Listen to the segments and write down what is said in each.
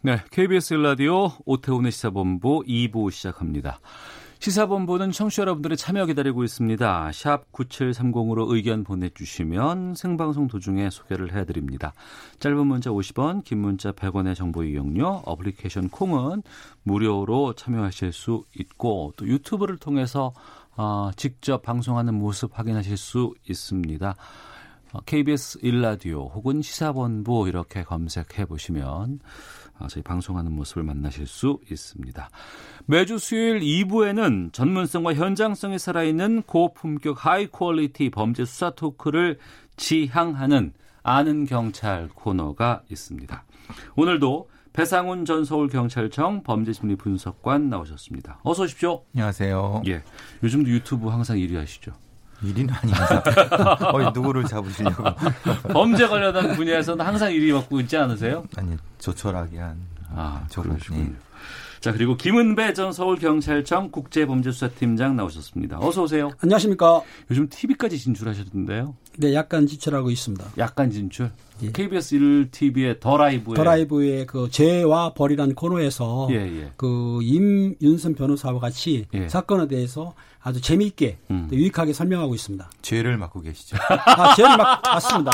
네, KBS 라디오 오태훈의 시사본부 2부 시작합니다. 시사본부는 청취자 여러분들의 참여 기다리고 있습니다. 샵 9730으로 의견 보내주시면 생방송 도중에 소개를 해드립니다. 짧은 문자 50원, 긴 문자 100원의 정보 이용료, 어플리케이션 콩은 무료로 참여하실 수 있고 또 유튜브를 통해서 어, 직접 방송하는 모습 확인하실 수 있습니다. 어, KBS 일라디오 혹은 시사본부 이렇게 검색해 보시면 아, 저희 방송하는 모습을 만나실 수 있습니다. 매주 수요일 2부에는 전문성과 현장성이 살아있는 고품격 high quality 범죄 수사 토크를 지향하는 아는 경찰 코너가 있습니다. 오늘도 배상훈 전 서울경찰청 범죄심리 분석관 나오셨습니다. 어서 오십시오. 안녕하세요. 예. 요즘도 유튜브 항상 1위 하시죠? 1위는 아니면서 어이 누구를 잡으시려고 범죄 관련한 분야에서는 항상 1위 맡고 있지 않으세요? 아니 조촐하게 한 아, 그러시군요. 네. 자, 그리고 김은배 전 서울경찰청 국제범죄수사팀장 나오셨습니다. 어서 오세요. 안녕하십니까. 요즘 TV까지 진출하셨던데요. 네, 약간 지출하고 있습니다. 약간 진출. 예. KBS 1TV의 더 라이브에 더 라이브의 그 죄와 벌이라는 코너에서 예, 예. 그 임윤선 변호사와 같이 예. 사건에 대해서 아주 재미있게 음. 또 유익하게 설명하고 있습니다. 죄를 맡고 계시죠. 아, 죄를 막 맞습니다.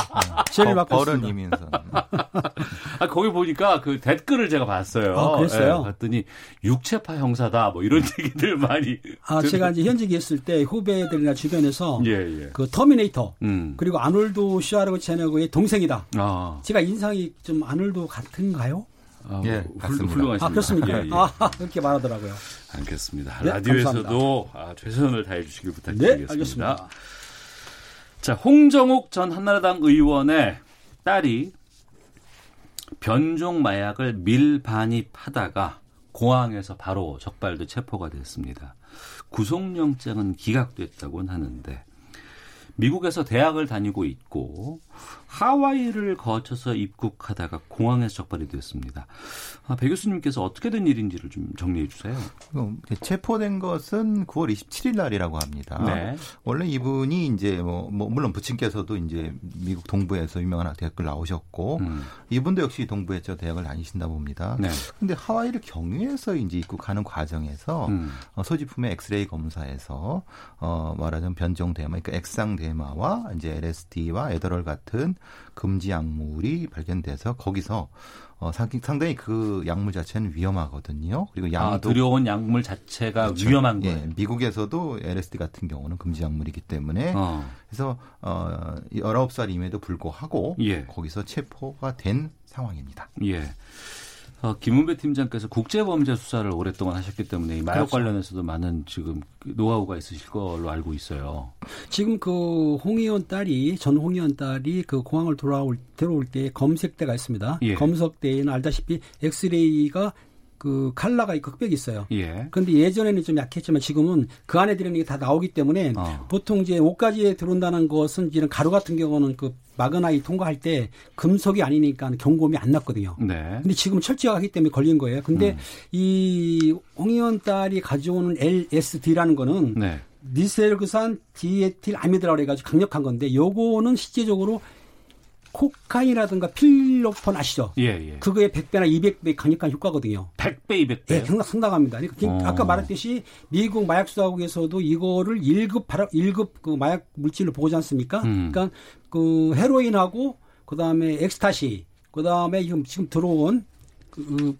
죄를 맡고 있습니다. 이면서 아, 거기 보니까 그 댓글을 제가 봤어요. 아, 그랬어요? 예, 봤더니 육체파 형사다 뭐 이런 얘기들 많이. 아, 들- 제가 이제 현직에 있을 때 후배들이나 주변에서 예, 예. 그 터미네이터 음. 그리고 아놀드 슈워제네거의 동생이다. 아, 제가 인상이 좀 아놀드 같은가요? 아, 예, 훌- 맞습니다. 훌륭하십니다. 아, 그렇습니까? 예, 예. 아, 그렇게 말하더라고요. 알겠습니다. 네, 라디오에서도 아, 최선을 다해 주시길 네, 부탁드리겠습니다. 알겠습니다. 자, 홍정욱 전 한나라당 의원의 딸이 변종 마약을 밀반입하다가 공항에서 바로 적발돼 체포가 됐습니다. 구속영장은 기각됐다고는 하는데 미국에서 대학을 다니고 있고 하와이를 거쳐서 입국하다가 공항에서 적발이 됐습니다. 아, 배 교수님께서 어떻게 된 일인지를 좀 정리해 주세요. 어, 체포된 것은 9월 27일 날이라고 합니다. 네. 원래 이분이 이제 뭐, 뭐 물론 부친께서도 이제 미국 동부에서 유명한 대학을 나오셨고 음. 이분도 역시 동부에서 대학을 다니신다 봅니다. 네. 근데 하와이를 경유해서 이제 입국하는 과정에서 음. 어, 소지품의 엑스레이 검사에서 어, 말하자면 변종 대마, 그러니까 액상 대마와 이제 LSD와 에더럴 같은 금지 약물이 발견돼서 거기서 어, 상- 상당히 그 약물 자체는 위험하거든요. 그리고 아, 양도 들여온 약물 자체가 그렇죠. 위험한 거예요. 예, 미국에서도 LSD 같은 경우는 금지 약물이기 때문에 어. 그래서 어 19살임에도 불구하고 예. 거기서 체포가 된 상황입니다. 예. 어, 김은배 팀장께서 국제범죄 수사를 오랫동안 하셨기 때문에 이 마약 그렇죠. 관련해서도 많은 지금 그 노하우가 있으실 걸로 알고 있어요. 지금 그 홍의원 딸이 전 홍의원 딸이 그 공항을 돌아올 들어올 때 검색대가 있습니다. 예. 검색대에는 알다시피 엑스레이가 그 칼라가 흑백이 있어요. 예. 그런데 예전에는 좀 약했지만 지금은 그 안에 들어있는 게 다 나오기 때문에 어. 보통 이제 옷가지에 들어온다는 것은 이런 가루 같은 경우는 그 마그나이 통과할 때 금속이 아니니까 경고음이 안 났거든요. 네. 근데 지금 철저하기 때문에 걸린 거예요. 근데 음. 이 홍의원 딸이 가져오는 LSD라는 거는 네. 리세르그산 디에틸아미드라고 해가지고 강력한 건데 요거는 실제적으로 코카인이라든가 필로폰 아시죠? 예, 예. 그거의 100배나 200배 강력한 효과거든요. 100배, 200배. 예, 상당, 상당합니다. 그러니까 어. 아까 말했듯이 미국 마약수사국에서도 이거를 1급, 바로 1급 그 마약 물질로 보지 않습니까? 음. 그러니까 그 헤로인하고 그 다음에 엑스타시, 그 다음에 지금, 지금 들어온 그,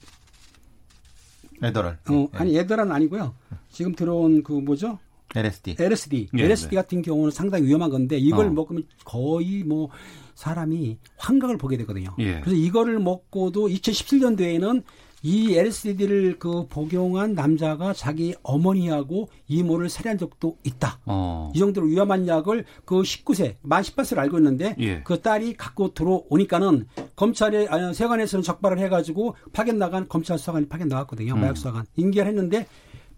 에더럴. 어, 예. 아니, 에더라는 아니고요. 지금 들어온 그 뭐죠? LSD. LSD. 예, LSD 네. 같은 경우는 상당히 위험한 건데 이걸 어. 먹으면 거의 뭐 사람이 환각을 보게 되거든요. 예. 그래서 이거를 먹고도 2017년도에는 이 LSD를 그 복용한 남자가 자기 어머니하고 이모를 살해한 적도 있다. 어. 이 정도로 위험한 약을 그 19세, 만 18세를 알고 있는데 예. 그 딸이 갖고 들어오니까는 검찰에 아, 세관에서는 적발을 해가지고 파견 나간 검찰 수사관이 파견 나갔거든요. 음. 마약 수사관 인계했는데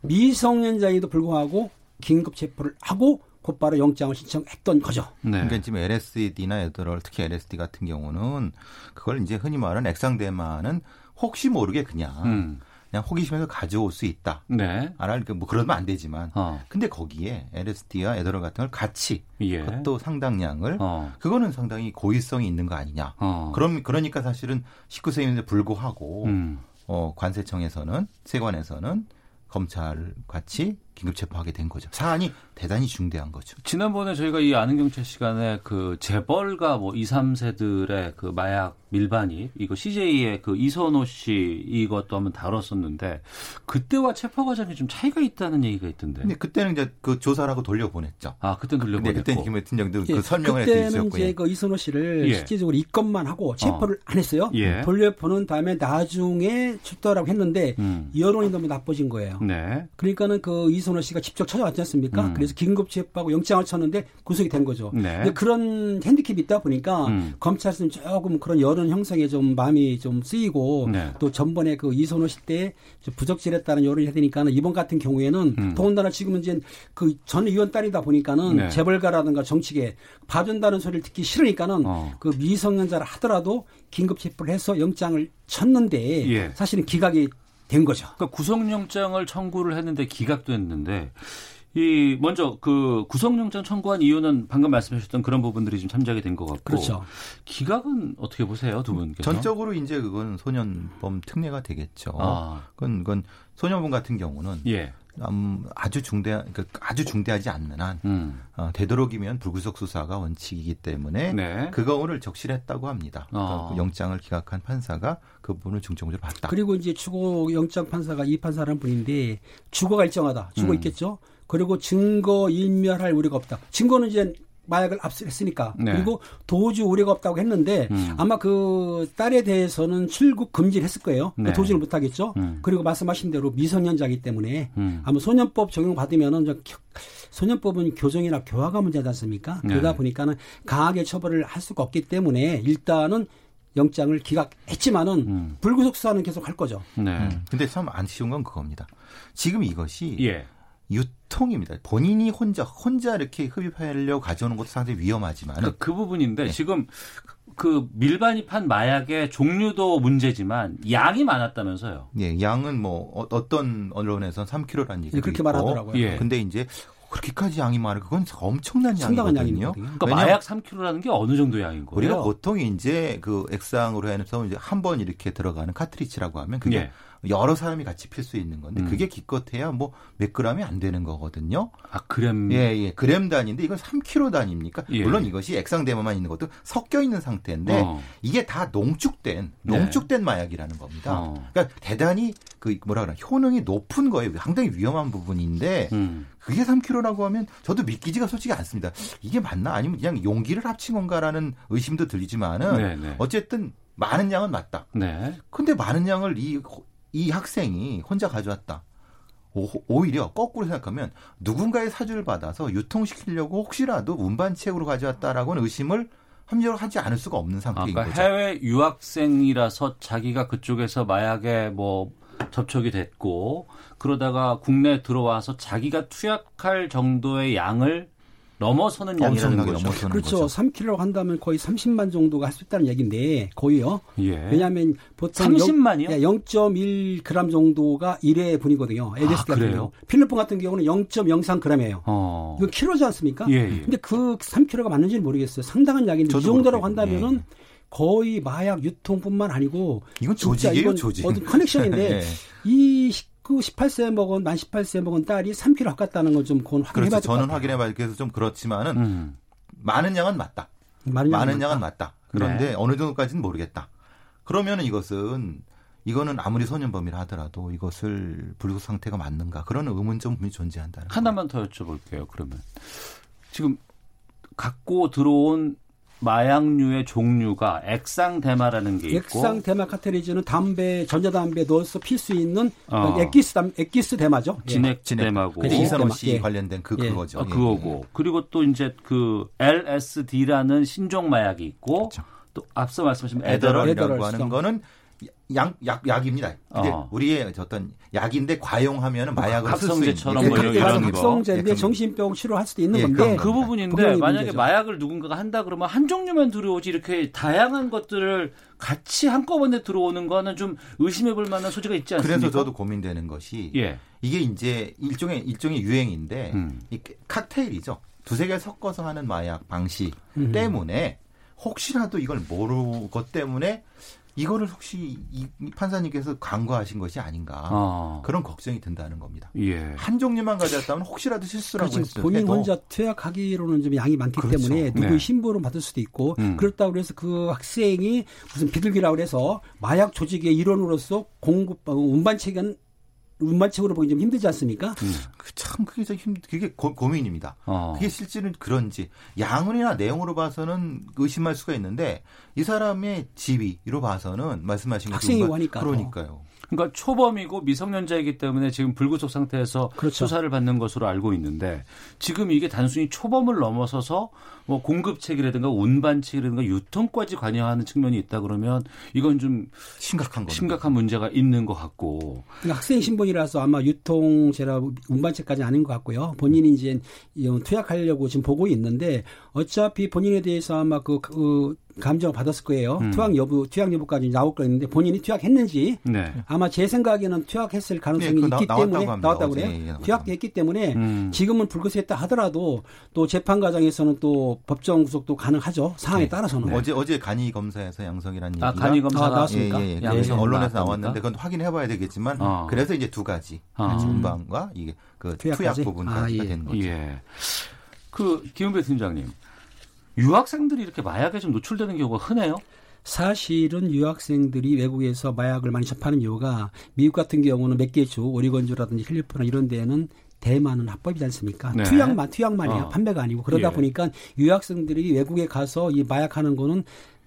미성년자에도 불구하고 긴급 체포를 하고 곧바로 영장을 신청했던 거죠. 네. 그러니까 지금 LSD나 에드럴 특히 LSD 같은 경우는 그걸 이제 흔히 말하는 액상대마는 혹시 모르게 그냥 음. 그냥 호기심에서 가져올 수 있다. 네. 알아, 뭐 그러면 안 되지만. 어. 근데 거기에 LSD와 에드럴 같은 걸 같이 예. 그것도 상당량을 어. 그거는 상당히 고의성이 있는 거 아니냐. 어. 그럼 그러니까 사실은 19세인데 불구하고 음. 어, 관세청에서는 세관에서는 검찰 같이 긴급 체포하게 된 거죠. 사안이 대단히 중대한 거죠. 지난번에 저희가 이 아는 경찰 시간에 그 재벌가 뭐 2, 3세들의 그 마약 밀반입 이거 CJ의 그 이선호 씨 이것도 한번 다뤘었는데 그때와 체포 과정이 좀 차이가 있다는 얘기가 있던데. 근데 그때는 이제 그 조사라고 돌려보냈죠. 아, 그땐 돌려보냈고. 그때 김혜진 정도 예, 그 설명을 그때는 해주셨고 이제 그 이선호 씨를 예. 실질적으로 입건만 하고 체포를 안 했어요. 예. 돌려보는 다음에 나중에 출두하라고 했는데 음. 여론이 너무 나빠진 거예요. 네. 그러니까는 그이 선호 씨가 직접 찾아왔지 않습니까? 음. 그래서 긴급 체포하고 영장을 쳤는데 구속이 된 거죠. 네. 그런 핸디캡이 있다 보니까 음. 검찰에서는 조금 그런 여론 형성에 좀 마음이 좀 쓰이고 네. 또 전번에 그 이선호 씨 때 부적절했다는 여론이 되니까 이번 같은 경우에는 음. 더군다나 지금은 이제 그 전 의원 딸이다 보니까는 네. 재벌가라든가 정치계 봐준다는 소리를 듣기 싫으니까는 어. 그 미성년자라 하더라도 긴급 체포를 해서 영장을 쳤는데 예. 사실은 기각이 된 거죠. 그러니까 구속영장을 청구를 했는데 기각됐는데 이 먼저 그 구속영장 청구한 이유는 방금 말씀하셨던 그런 부분들이 좀 참작이 된 것 같고 그렇죠. 기각은 어떻게 보세요 두 분께서? 전적으로 이제 그건 소년범 특례가 되겠죠. 아. 그건, 그건 소년범 같은 경우는 예. 음, 아주 중대 그러니까 아주 중대하지 않는 한 음. 어, 되도록이면 불구속 수사가 원칙이기 때문에 네. 그거를 적실했다고 합니다. 그러니까 아. 그 영장을 기각한 판사가 그 부분을 중점적으로 봤다. 그리고 이제 주거 영장 판사가 이 판사라는 분인데 주거가 일정하다. 주거 음. 있겠죠. 그리고 증거 인멸할 우려가 없다. 증거는 이제 마약을 압수했으니까 네. 그리고 도주 우려가 없다고 했는데 음. 아마 그 딸에 대해서는 출국 금지를 했을 거예요. 네. 도주를 못 하겠죠. 음. 그리고 말씀하신 대로 미성년자이기 때문에 음. 아마 소년법 적용 받으면은 소년법은 교정이나 교화가 문제지 않습니까? 네. 그러다 보니까는 강하게 처벌을 할 수가 없기 때문에 일단은 영장을 기각했지만은 음. 불구속 수사는 계속 할 거죠. 네. 음. 근데 참 아쉬운 건 그겁니다. 지금 이것이 예. 유통입니다. 본인이 혼자 혼자 이렇게 흡입하려고 가져오는 것도 상당히 위험하지만 그, 그 부분인데 네. 지금 그 밀반입한 마약의 종류도 문제지만 양이 많았다면서요. 예, 양은 뭐 어, 어떤 언론에선 3kg라는 얘기가 예, 그렇게 말하더라고요. 예. 근데 이제 그렇게까지 양이 많아 그건 엄청난 양이거든요. 그러니까 왜냐하면 마약 3kg라는 게 어느 정도 양인 거예요? 우리가 보통 이제 그 액상으로 해서 이제 한 번 이렇게 들어가는 카트리지라고 하면 그게 예. 여러 사람이 같이 필 수 있는 건데 음. 그게 기껏해야 뭐 몇 그램이 안 되는 거거든요. 아 그램. 예, 예. 그램 단위인데 이건 3kg 단위입니까? 예. 물론 이것이 액상대마만 있는 것도 섞여 있는 상태인데 어. 이게 다 농축된 네. 농축된 마약이라는 겁니다. 어. 그러니까 대단히 그 뭐라 그러나 효능이 높은 거예요. 상당히 위험한 부분인데 음. 그게 3kg라고 하면 저도 믿기지가 솔직히 않습니다. 이게 맞나? 아니면 그냥 용기를 합친 건가라는 의심도 들리지만은 네, 네. 어쨌든 많은 양은 맞다. 네. 근데 많은 양을 이, 이 학생이 혼자 가져왔다. 오, 오히려 거꾸로 생각하면 누군가의 사주를 받아서 유통시키려고 혹시라도 운반책으로 가져왔다라고는 의심을 합리적으로 하지 않을 수가 없는 상태인 아까 거죠. 해외 유학생이라서 자기가 그쪽에서 마약에 뭐 접촉이 됐고 그러다가 국내에 들어와서 자기가 투약할 정도의 양을 넘어서는 양이라는 거죠. 넘어서는 그렇죠. 거죠. 3kg라고 한다면 거의 30만 정도가 할 수 있다는 얘기인데 거의요. 예. 왜냐하면 보통 30만 이요? 0.1g 정도가 1회 분이거든요. LSD 아, 같은 그래요? 경우. 필리핀 같은 경우는 0.03g이에요. 어. 이거 킬로지 않습니까? 예, 예. 근데 그 3kg가 맞는지는 모르겠어요. 상당한 약인데 이 정도라고. 한다면은 예. 거의 마약 유통뿐만 아니고 이건 조직이에요, 이건 조직. 어떤 커넥션인데 예. 이 19, 18세 먹은 만 18세 먹은 딸이 3kg 가깝다는 걸 좀 그건 확인해 그렇죠. 저는. 확인해 봐야 돼서 좀 그렇지만은 음. 많은 양은 맞다. 많은 양은 많은. 양은 맞다. 그런데 네. 어느 정도까지는 모르겠다. 그러면은 이것은 이거는 아무리 소년범이라 하더라도 이것을 불구 상태가 맞는가 그런 의문점이 존재한다는 거예요. 하나만 더 여쭤볼게요. 그러면 지금 갖고 들어온 마약류의 종류가 액상 대마라는 게 있고 액상 대마 카트리지는 담배 전자담배 넣어서 필 수 있는 어. 액기스 담 액기스 대마죠. 예. 진액대마고 그치. 이선호 예. 씨 관련된 그 예. 그거죠. 어, 예, 그거고 그리고 또 이제 그 LSD라는 신종 마약이 있고 그렇죠. 또 앞서 말씀하신 예. 애더럴 애더럴이라고 애더럴 하는. 거는 약, 약, 약입니다. 근데 어. 우리의 어떤 약인데 과용하면은 마약을 각성제처럼 예, 뭐 그- 이런 그런 거. 각성제인데 예, 정신병 치료할 수도 있는 예, 건데 그 겁니다. 부분인데 만약에 문제죠. 마약을 누군가가 한다 그러면 한 종류만 들어오지 이렇게 다양한 것들을 같이 한꺼번에 들어오는 거는 좀 의심해 볼 만한 소지가 있지 않습니까? 그래서 저도 고민되는 것이 예. 이게 이제 일종의 일종의 유행인데 음. 이 칵테일이죠. 두세 개 섞어서 하는 마약 방식 음. 때문에 혹시라도 이걸 모르는 것 때문에 이거를 혹시 이 판사님께서 간과하신 것이 아닌가 어. 그런 걱정이 든다는 겁니다. 예. 한 종류만 가졌다면 혹시라도 실수라고 했을 본인 때도 혼자 투약하기로는 좀 양이 많기 그렇죠. 때문에 누구의 네. 신부를 받을 수도 있고 음. 그렇다고 그래서 그 학생이 무슨 비둘기라고 그래서 마약 조직의 일원으로서 공급 어, 운반책은 운반책으로 보기 좀 힘들지 않습니까? 그참 그게 좀 힘, 그게 고, 고민입니다. 어. 그게 실제는 그런지 양이나 내용으로 봐서는 의심할 수가 있는데 이 사람의 지위로 봐서는 말씀하신 것처럼 학생이고 운반- 하니까 더. 그러니까요. 그러니까 초범이고 미성년자이기 때문에 지금 불구속 상태에서 그렇죠. 수사를 받는 것으로 알고 있는데 지금 이게 단순히 초범을 넘어서서 뭐 공급책이라든가 운반책이라든가 유통까지 관여하는 측면이 있다 그러면 이건 좀 심각한 겁니다. 심각한 문제가 있는 것 같고 학생 신분이라서 아마 유통제라 운반책까지 아닌 것 같고요. 본인이 이제 이 투약하려고 지금 보고 있는데 어차피 본인에 대해서 아마 그, 그 감정을 받았을 거예요. 음. 투약 여부, 투약 여부까지 나올 거였는데 본인이 투약했는지 네. 아마 제 생각에는 투약했을 가능성이 네, 나- 있기 나왔다고 때문에. 나왔다고. 그래요. 예, 나왔다고 투약도 했기 때문에 음. 지금은 불구속했다 하더라도 또 재판 과정에서는 또 법정 구속도 가능하죠. 상황에 네. 따라서는. 어제 어제 간이 검사에서 양성이라는 아, 얘기가 간이 검사가 아, 나왔습니까? 예, 예, 예. 양성 언론에서 나왔답니까? 나왔는데 그건 확인해 봐야 되겠지만 어. 그래서 이제 두 가지 어. 중반과 이게 그 투약 투약까지? 부분까지가 아, 예. 된 거죠. 예. 그 김은배 팀장님. 유학생들이 이렇게 마약에 좀 노출되는 경우가 흔해요? 사실은 유학생들이 외국에서 마약을 많이 접하는 이유가 미국 같은 경우는 몇 개 주, 오리건주라든지 캘리포니아 이런 데는 대만은 합법이지 않습니까? 네. 투약만 투약만이에요. 어. 판매가 아니고 그러다 예. 보니까 유학생들이 외국에 가서 이 마약하는 거는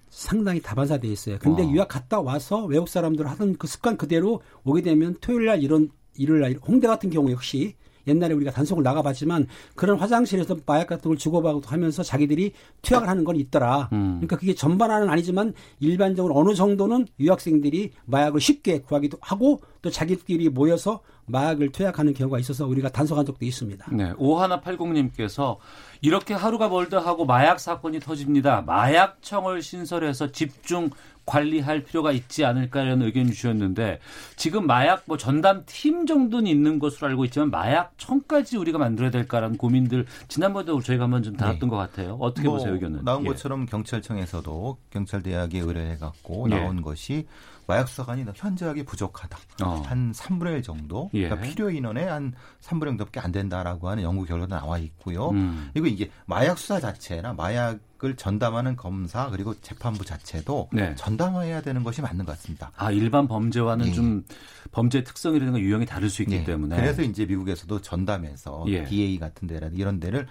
상당히 다반사돼 있어요. 근데 어. 유학 갔다 와서 외국 사람들 하던 그 습관 그대로 오게 되면 토요일 날 이런 일요일 날 홍대 같은 경우 역시 옛날에 우리가 단속을 나가봤지만 그런 화장실에서 마약 같은 걸 주고받고 하면서 자기들이 투약을 하는 건 있더라. 음. 그러니까 그게 전반화는 아니지만 일반적으로 어느 정도는 유학생들이 마약을 쉽게 구하기도 하고 또 자기들끼리 모여서 마약을 투약하는 경우가 있어서 우리가 단속한 적도 있습니다. 네. 5180님께서 이렇게 하루가 멀다 하고 마약 사건이 터집니다. 마약청을 신설해서 집중 관리할 필요가 있지 않을까라는 의견 주셨는데 지금 마약 뭐 전담 팀 정도는 있는 것으로 알고 있지만 마약 청까지 우리가 만들어야 될까라는 고민들 지난번에도 저희가 한번 좀 다뤘던 것 같아요. 어떻게 뭐 보세요 의견은? 나온 예. 것처럼 경찰청에서도 경찰대학에 의뢰해갖고 예. 나온 것이 마약 수사관이 현저하게 부족하다. 어. 한 3분의 1 정도. 예. 그러니까 필요 인원의 한 3분의 1 정도밖에 안 된다라고 하는 연구 결과도 나와 있고요. 음. 그리고 이게 마약 수사 자체나 마약 을 전담하는 검사 그리고 재판부 자체도 네. 전담화해야 되는 것이 맞는 것 같습니다. 아 일반 범죄와는 예. 좀 범죄 특성이라든가 유형이 다를 수 있기 예. 때문에 그래서 이제 미국에서도 전담해서 예. DA 같은 데라든 이런 데를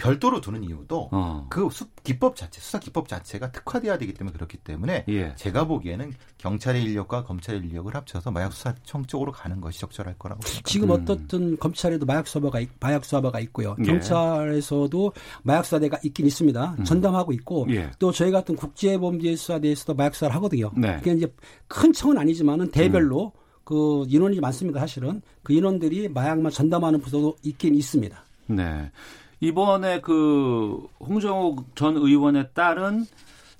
별도로 두는 이유도 어. 그 수, 기법 자체, 수사 기법 자체가 특화돼야 되기 때문에 그렇기 때문에 예. 제가 보기에는 경찰의 인력과 검찰의 인력을 합쳐서 마약 수사청 쪽으로 가는 것이 적절할 거라고 생각합니다. 지금 음. 어떻든 검찰에도 마약 수사바가 있- 마약 수사바가 있고요. 예. 경찰에서도 마약 수사대가 있긴 있습니다. 전담하고 있고 예. 또 저희 같은 국제 범죄 수사대에서도 마약 수사를 하거든요. 네. 그게 이제 큰 청은 아니지만은 대별로 그 인원이 많습니다. 사실은 그 인원들이 마약만 전담하는 부서도 있긴 있습니다. 네. 이번에 그 홍정욱 전 의원의 딸은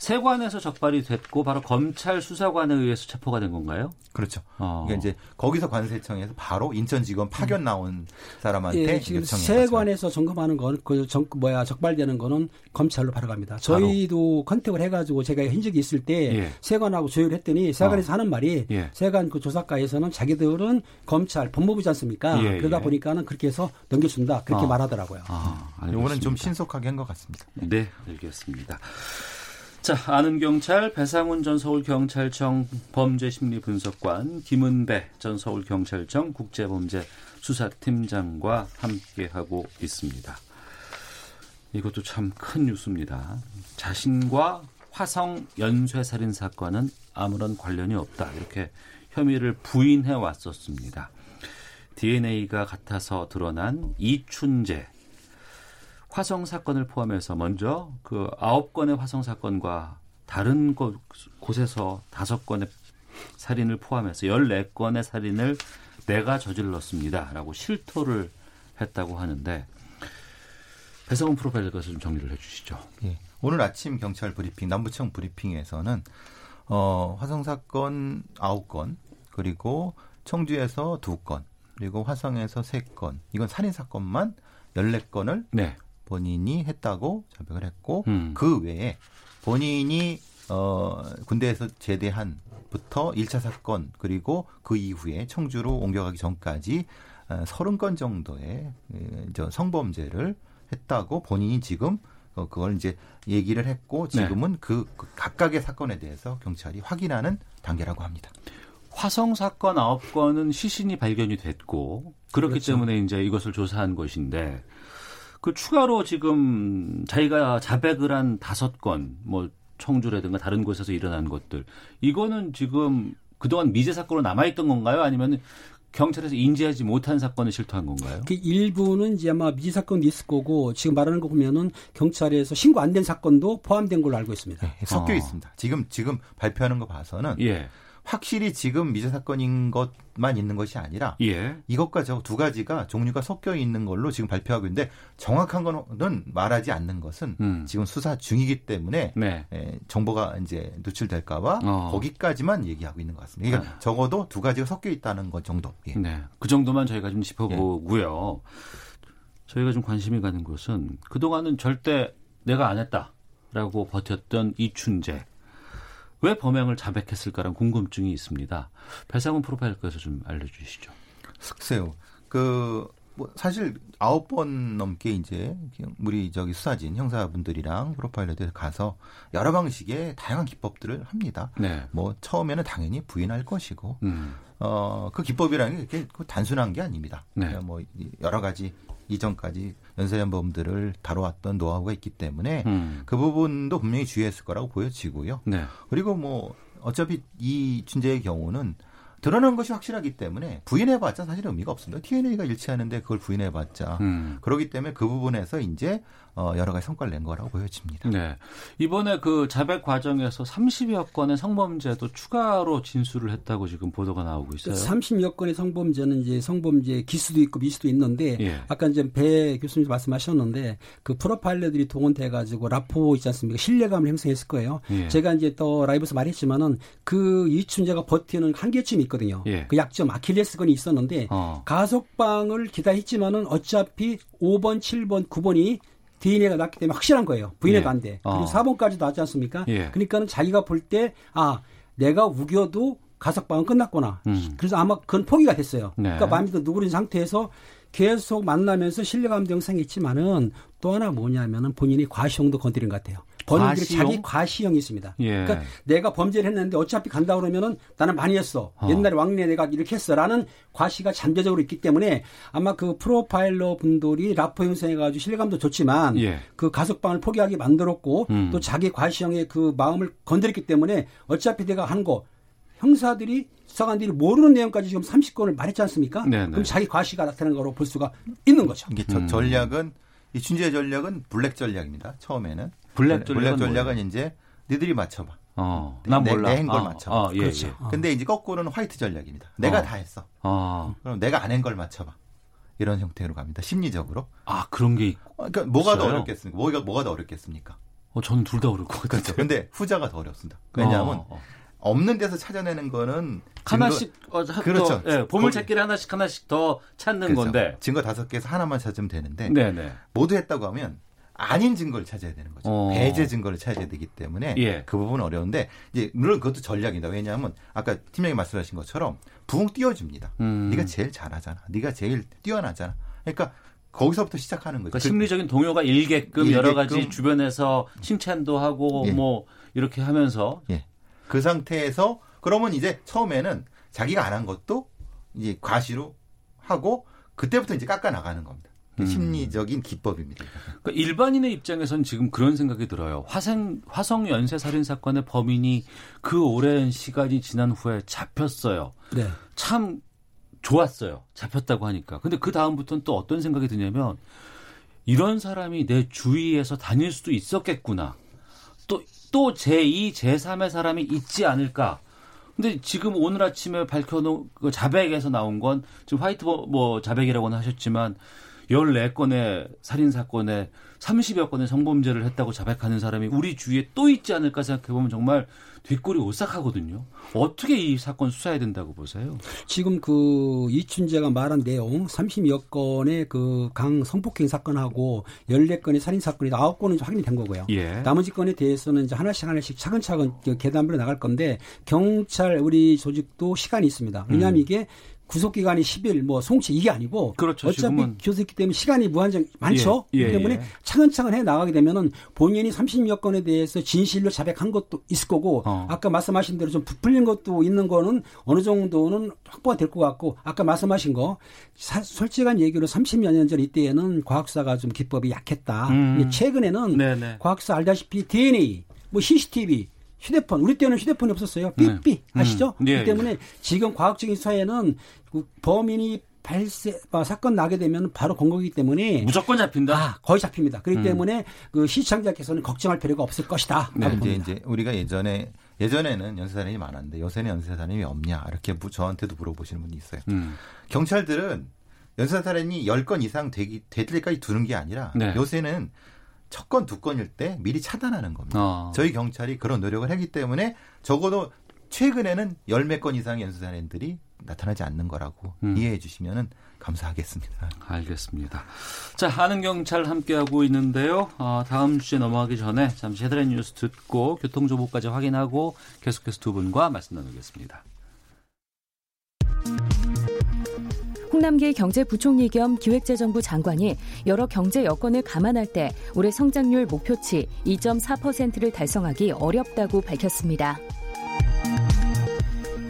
세관에서 적발이 됐고 바로 검찰 수사관에 의해서 체포가 된 건가요? 그렇죠. 어. 그러니까 이제 거기서 관세청에서 바로 인천지검 파견 나온 사람한테 예, 지금 세관에서 점검하는 건그 뭐야 적발되는 거는 검찰로 바로 갑니다. 저희도 컨택을 해가지고 제가 한 적이 있을 때 예. 세관하고 조율을 했더니 세관에서 하는 말이 예. 세관 그 조사과에서는 자기들은 검찰 법무부지 않습니까? 예, 그러다 예. 보니까는 그렇게 해서 넘겨준다 그렇게 어. 말하더라고요. 아, 요거는 좀 알겠습니다. 신속하게 한 것 같습니다. 네, 알겠습니다. 자, 아는 경찰 배상훈 전 서울경찰청 범죄심리분석관 김은배 전 서울경찰청 국제범죄 수사팀장과 함께하고 있습니다. 이것도 참 큰 뉴스입니다. 자신과 화성 연쇄 살인 사건은 아무런 관련이 없다. 이렇게 혐의를 부인해 왔었습니다. DNA가 같아서 드러난 이춘재 화성 사건을 포함해서 먼저 그 아홉 건의 화성 사건과 다른 곳, 곳에서 다섯 건의 살인을 포함해서 열네 건의 살인을 내가 저질렀습니다라고 실토를 했다고 하는데 배성훈 프로파일러께서 좀 정리를 해주시죠. 예. 오늘 아침 경찰 브리핑 남부청 브리핑에서는 어, 화성 사건 아홉 건 그리고 청주에서 두건 그리고 화성에서 세건 이건 살인 사건만 열네 건을 네. 본인이 했다고 자백을 했고 음. 그 외에 본인이 어 군대에서 제대한부터 1차 사건 그리고 그 이후에 청주로 옮겨가기 전까지 어, 30건 정도의 에, 저 성범죄를 했다고 본인이 지금 어, 그걸 이제 얘기를 했고 지금은 그, 그 각각의 사건에 대해서 경찰이 확인하는 단계라고 합니다. 화성 사건 아홉 건은 시신이 발견이 됐고 그렇기 그렇죠. 때문에 이제 이것을 조사한 것인데 그 추가로 지금 자기가 자백을 한 다섯 건 뭐 청주라든가 다른 곳에서 일어난 것들 이거는 지금 그동안 미제 사건으로 남아있던 건가요? 아니면 경찰에서 인지하지 못한 사건을 실토한 건가요? 그 일부는 이제 아마 미지 사건도 있을 거고 지금 말하는 거 보면은 경찰에서 신고 안 된 사건도 포함된 걸로 알고 있습니다. 네, 섞여 어. 있습니다. 지금 지금 발표하는 거 봐서는 예, 확실히 지금 미제 사건인 것만 있는 것이 아니라 예, 이것과 저 두 가지가 종류가 섞여 있는 걸로 지금 발표하고 있는데 정확한 거는 말하지 않는 것은 음. 지금 수사 중이기 때문에 네, 에, 정보가 이제 노출될까봐 어. 거기까지만 얘기하고 있는 것 같습니다. 그러니까 적어도 두 가지가 섞여 있다는 것 정도. 예. 네. 그 정도만 저희가 좀 짚어보고요. 저희가 좀 관심이 가는 것은 그 동안은 절대 내가 안 했다라고 버텼던 이춘재. 왜 범행을 자백했을까라는 궁금증이 있습니다. 배상훈 프로파일러에서 좀 알려주시죠. 글쎄요. 그, 뭐, 사실 아홉 번 넘게 이제 우리 저기 수사진 형사분들이랑 프로파일러들 가서 여러 방식의 다양한 기법들을 합니다. 네. 뭐, 처음에는 당연히 부인할 것이고, 음. 어, 그 기법이라는 게그 단순한 게 아닙니다. 네. 뭐, 이 여러 가지 이전까지 연쇄범들을 다뤄왔던 노하우가 있기 때문에 음. 그 부분도 분명히 주의했을 거라고 보여지고요. 네. 그리고 뭐 어차피 이 춘재의 경우는 드러난 것이 확실하기 때문에 부인해봤자 사실 의미가 없습니다. DNA가 일치하는데 그걸 부인해봤자 음. 그렇기 때문에 그 부분에서 이제 어, 여러 가지 성과를 낸 거라고 보여집니다. 네. 이번에 그 자백 과정에서 30여 건의 성범죄도 추가로 진술을 했다고 지금 보도가 나오고 있어요. 30여 건의 성범죄는 이제 성범죄 기수도 있고 미수도 있는데 예. 아까 이제 배 교수님 말씀하셨는데 그 프로파일러들이 동원돼 가지고 라포 있지 않습니까? 신뢰감을 형성했을 거예요. 예. 제가 이제 또 라이브에서 말했지만은 그 이춘재가 버티는 한계점이 있거든요. 예. 그 약점 아킬레스건이 있었는데 어. 가석방을 기다했지만은 어차피 5번, 7번, 9번이 DNA가 났기 때문에 확실한 거예요. 부인해도 예. 안 돼. 그리고 어. 4번까지도 나지 않습니까? 예. 그러니까는 자기가 볼 때 아, 내가 우겨도 가석방은 끝났구나. 음. 그래서 아마 그건 포기가 됐어요. 네. 그러니까 마음이 더 누그러진 상태에서 계속 만나면서 신뢰감도 형성했지만은 또 하나 뭐냐면은 본인이 과시형도 건드린 것 같아요. 과시형? 자기 과시형이 있습니다. 예. 그러니까 내가 범죄를 했는데 어차피 간다 그러면은 나는 많이 했어. 어. 옛날에 왕래 내가 이렇게 했어라는 과시가 잠재적으로 있기 때문에 아마 그 프로파일러 분들이 라포 형성해가지고 신뢰감도 좋지만 예. 그 가석방을 포기하게 만들었고 음. 또 자기 과시형의 그 마음을 건드렸기 때문에 어차피 내가 한 거 형사들이 수사관들이 모르는 내용까지 지금 30건을 말했지 않습니까? 네네. 그럼 자기 과시가 나타나는 거로 볼 수가 있는 거죠. 이게 저- 음. 전략은 이춘재의 전략은 블랙 전략입니다. 처음에는 블랙 블랙 전략은 뭐예요? 이제 니들이 맞춰봐. 어. 난 내- 몰라. 내 한 걸 아, 맞춰. 아, 예, 그렇죠. 예. 어. 근데 이제 거꾸로는 화이트 전략입니다. 내가 어. 다 했어. 아. 그럼 내가 안 한 걸 맞춰봐. 이런 형태로 갑니다. 심리적으로. 아, 그런 게. 어, 그러니까 뭐가 더 있어요? 어렵겠습니까? 뭐가 뭐가 더 어렵겠습니까? 어, 저는 둘 다 어려울 것 같아요. 그렇죠. 근데 후자가 더 어렵습니다. 왜냐하면 어, 어. 없는 데서 찾아내는 거는 하나씩 어, 하- 그렇죠. 더, 예, 보물 거기- 찾기를 하나씩 하나씩 더 찾는 그렇죠. 건데. 증거 다섯 개에서 하나만 찾으면 되는데 네, 네. 모두 했다고 하면 아닌 증거를 찾아야 되는 거죠. 어. 배제 증거를 찾아야 되기 때문에 예. 그 부분은 어려운데 이제 물론 그것도 전략이다. 왜냐하면 아까 팀장님 말씀하신 것처럼 붕 띄워줍니다. 음. 네가 제일 잘하잖아. 네가 제일 뛰어나잖아. 그러니까 거기서부터 시작하는 거죠. 그러니까 그- 심리적인 동요가 일게끔, 여러 가지 일게끔. 주변에서 칭찬도 하고 예. 뭐 이렇게 하면서 예. 그 상태에서 그러면 이제 처음에는 자기가 안 한 것도 이제 과시로 하고 그때부터 이제 깎아 나가는 겁니다. 음. 심리적인 기법입니다. 그러니까 일반인의 입장에선 지금 그런 생각이 들어요. 화생 화성 연쇄 살인 사건의 범인이 그 오랜 시간이 지난 후에 잡혔어요. 네. 참 좋았어요. 잡혔다고 하니까. 근데 그 다음부터는 또 어떤 생각이 드냐면 이런 사람이 내 주위에서 다닐 수도 있었겠구나. 또, 또 제2, 제3의 사람이 있지 않을까. 근데 지금 오늘 아침에 밝혀놓은 그 자백에서 나온 건 지금 화이트 뭐 자백이라고는 하셨지만 14건의 살인 사건에 30여 건의 성범죄를 했다고 자백하는 사람이 우리 주위에 또 있지 않을까 생각해 보면 정말 뒷골이 오싹하거든요. 어떻게 이 사건 수사해야 된다고 보세요? 지금 그 이춘재가 말한 내용 30여 건의 그 강 성폭행 사건하고 14건의 살인 사건이 9건은 확인이 된 거고요. 예. 나머지 건에 대해서는 이제 하나씩 하나씩 차근차근 계단별로 나갈 건데 경찰 우리 조직도 시간이 있습니다. 왜냐하면 음. 이게 구속 기간이 10일, 뭐 송치 이게 아니고 그렇죠, 어차피 지금은. 교수있기 때문에 시간이 무한정 많죠. 예, 예, 그 때문에 예. 차근차근 해 나가게 되면은 본인이 30여 건에 대해서 진실로 자백한 것도 있을 거고 어. 아까 말씀하신 대로 좀 부풀린 것도 있는 거는 어느 정도는 확보가 될 것 같고 아까 말씀하신 거 사, 솔직한 얘기로 30여 년 전 이때에는 과학사가 좀 기법이 약했다. 음. 최근에는 네네. 과학사 알다시피 DNA, 뭐 CCTV 휴대폰 우리 때는 휴대폰이 없었어요. 삐삐 네. 아시죠? 음. 예, 그렇기 때문에 예. 지금 과학적인 사회는 그 범인이 발생 아, 사건 나게 되면 바로 공거기 때문에 무조건 잡힌다. 아, 거의 잡힙니다. 그렇기 음. 때문에 그 시청자께서는 걱정할 필요가 없을 것이다. 네, 이제 이제 우리가 예전에 예전에는 연쇄살인이 많았는데 요새는 연쇄살인이 없냐 이렇게 저한테도 물어보시는 분이 있어요. 음. 경찰들은 연쇄살인이 10건 이상 되기 될 때까지 두는 게 아니라 네. 요새는 첫 건, 두 건일 때 미리 차단하는 겁니다. 어. 저희 경찰이 그런 노력을 했기 때문에 적어도 최근에는 열 몇 건 이상의 연쇄살인들이 나타나지 않는 거라고 음. 이해해 주시면 감사하겠습니다. 알겠습니다. 자, 하는 경찰 함께하고 있는데요. 어, 다음 주제 넘어가기 전에 잠시 헤드라인 뉴스 듣고 교통정보까지 확인하고 계속해서 두 분과 말씀 나누겠습니다. 홍남기 경제부총리 겸 기획재정부 장관이 여러 경제 여건을 감안할 때 올해 성장률 목표치 2.4%를 달성하기 어렵다고 밝혔습니다.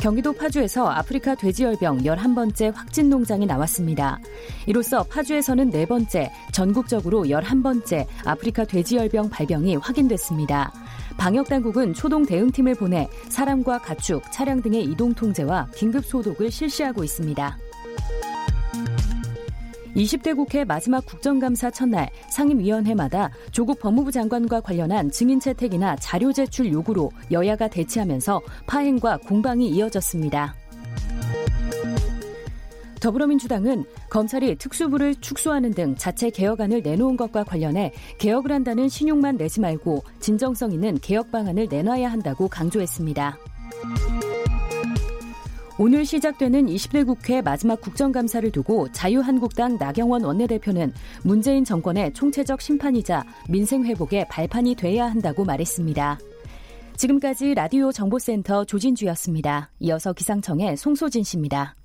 경기도 파주에서 아프리카 돼지열병 11번째 확진 농장이 나왔습니다. 이로써 파주에서는 네 번째, 전국적으로 11번째 아프리카 돼지열병 발병이 확인됐습니다. 방역당국은 초동 대응팀을 보내 사람과 가축, 차량 등의 이동 통제와 긴급 소독을 실시하고 있습니다. 20대 국회 마지막 국정감사 첫날 상임위원회마다 조국 법무부 장관과 관련한 증인 채택이나 자료 제출 요구로 여야가 대치하면서 파행과 공방이 이어졌습니다. 더불어민주당은 검찰이 특수부를 축소하는 등 자체 개혁안을 내놓은 것과 관련해 개혁을 한다는 신용만 내지 말고 진정성 있는 개혁 방안을 내놔야 한다고 강조했습니다. 오늘 시작되는 20대 국회 마지막 국정감사를 두고 자유한국당 나경원 원내대표는 문재인 정권의 총체적 심판이자 민생 회복의 발판이 돼야 한다고 말했습니다. 지금까지 라디오 정보센터 조진주였습니다. 이어서 기상청의 송소진 씨입니다.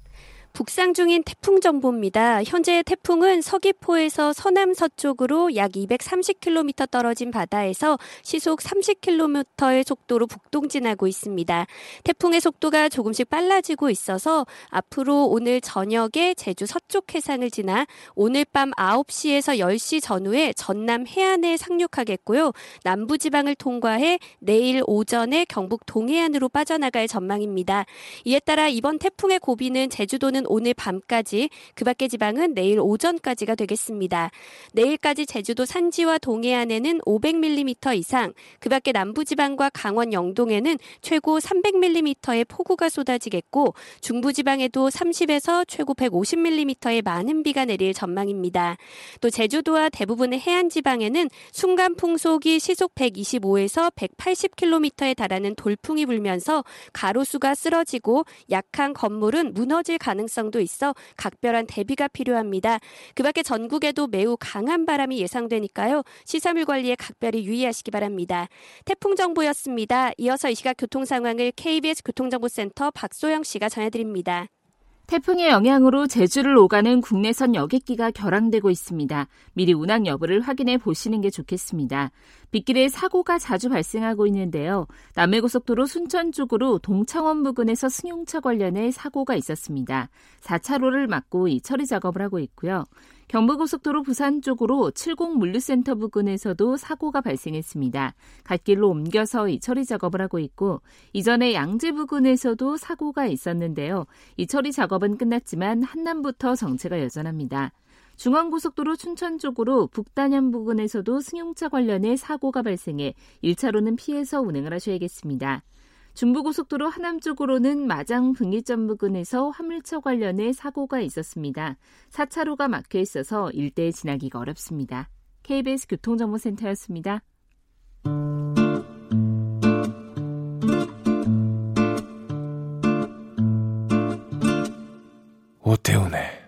북상 중인 태풍 정보입니다. 현재 태풍은 서귀포에서 서남 서쪽으로 약 230km 떨어진 바다에서 시속 30km의 속도로 북동진하고 있습니다. 태풍의 속도가 조금씩 빨라지고 있어서 앞으로 오늘 저녁에 제주 서쪽 해상을 지나 오늘 밤 9시에서 10시 전후에 전남 해안에 상륙하겠고요. 남부 지방을 통과해 내일 오전에 경북 동해안으로 빠져나갈 전망입니다. 이에 따라 이번 태풍의 고비는 제주도는 오늘 밤까지 그 밖의 지방은 내일 오전까지가 되겠습니다. 내일까지 제주도 산지와 동해안에는 500mm 이상, 그 밖의 남부지방과 강원 영동에는 최고 300mm의 폭우가 쏟아지겠고 중부지방에도 30에서 최고 150mm의 많은 비가 내릴 전망입니다. 또 제주도와 대부분의 해안 지방에는 순간 풍속이 시속 125에서 180km에 달하는 돌풍이 불면서 가로수가 쓰러지고 약한 건물은 무너질 가능성이 가능성도 있어 각별한 대비가 필요합니다. 그 밖에 전국에도 매우 강한 바람이 예상되니까요. 시사물 관리에 각별히 유의하시기 바랍니다. 태풍 정보였습니다. 이어서 이 시각 교통 상황을 KBS 교통정보센터 박소영 씨가 전해드립니다. 태풍의 영향으로 제주를 오가는 국내선 여객기가 결항되고 있습니다. 미리 운항 여부를 확인해 보시는 게 좋겠습니다. 빗길에 사고가 자주 발생하고 있는데요. 남해고속도로 순천 쪽으로 동창원 부근에서 승용차 관련해 사고가 있었습니다. 4차로를 막고 이 처리 작업을 하고 있고요. 경부고속도로 부산 쪽으로 70 물류센터 부근에서도 사고가 발생했습니다. 갓길로 옮겨서 이 처리 작업을 하고 있고 이전에 양재 부근에서도 사고가 있었는데요. 이 처리 작업은 끝났지만 한남부터 정체가 여전합니다. 중앙고속도로 춘천 쪽으로 북단현 부근에서도 승용차 관련해 사고가 발생해 1차로는 피해서 운행을 하셔야겠습니다. 중부고속도로 하남 쪽으로는 마장 분기점 부근에서 화물차 관련해 사고가 있었습니다. 4차로가 막혀 있어서 일대에 지나기가 어렵습니다. KBS 교통정보센터였습니다. 오태훈의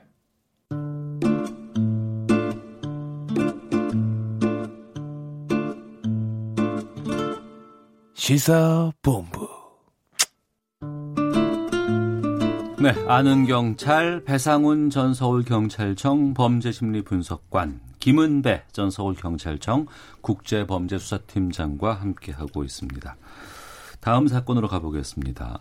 시사본부 네, 아는 경찰 배상훈 전 서울경찰청 범죄심리분석관 김은배 전 서울경찰청 국제범죄수사팀장과 함께하고 있습니다. 다음 사건으로 가보겠습니다.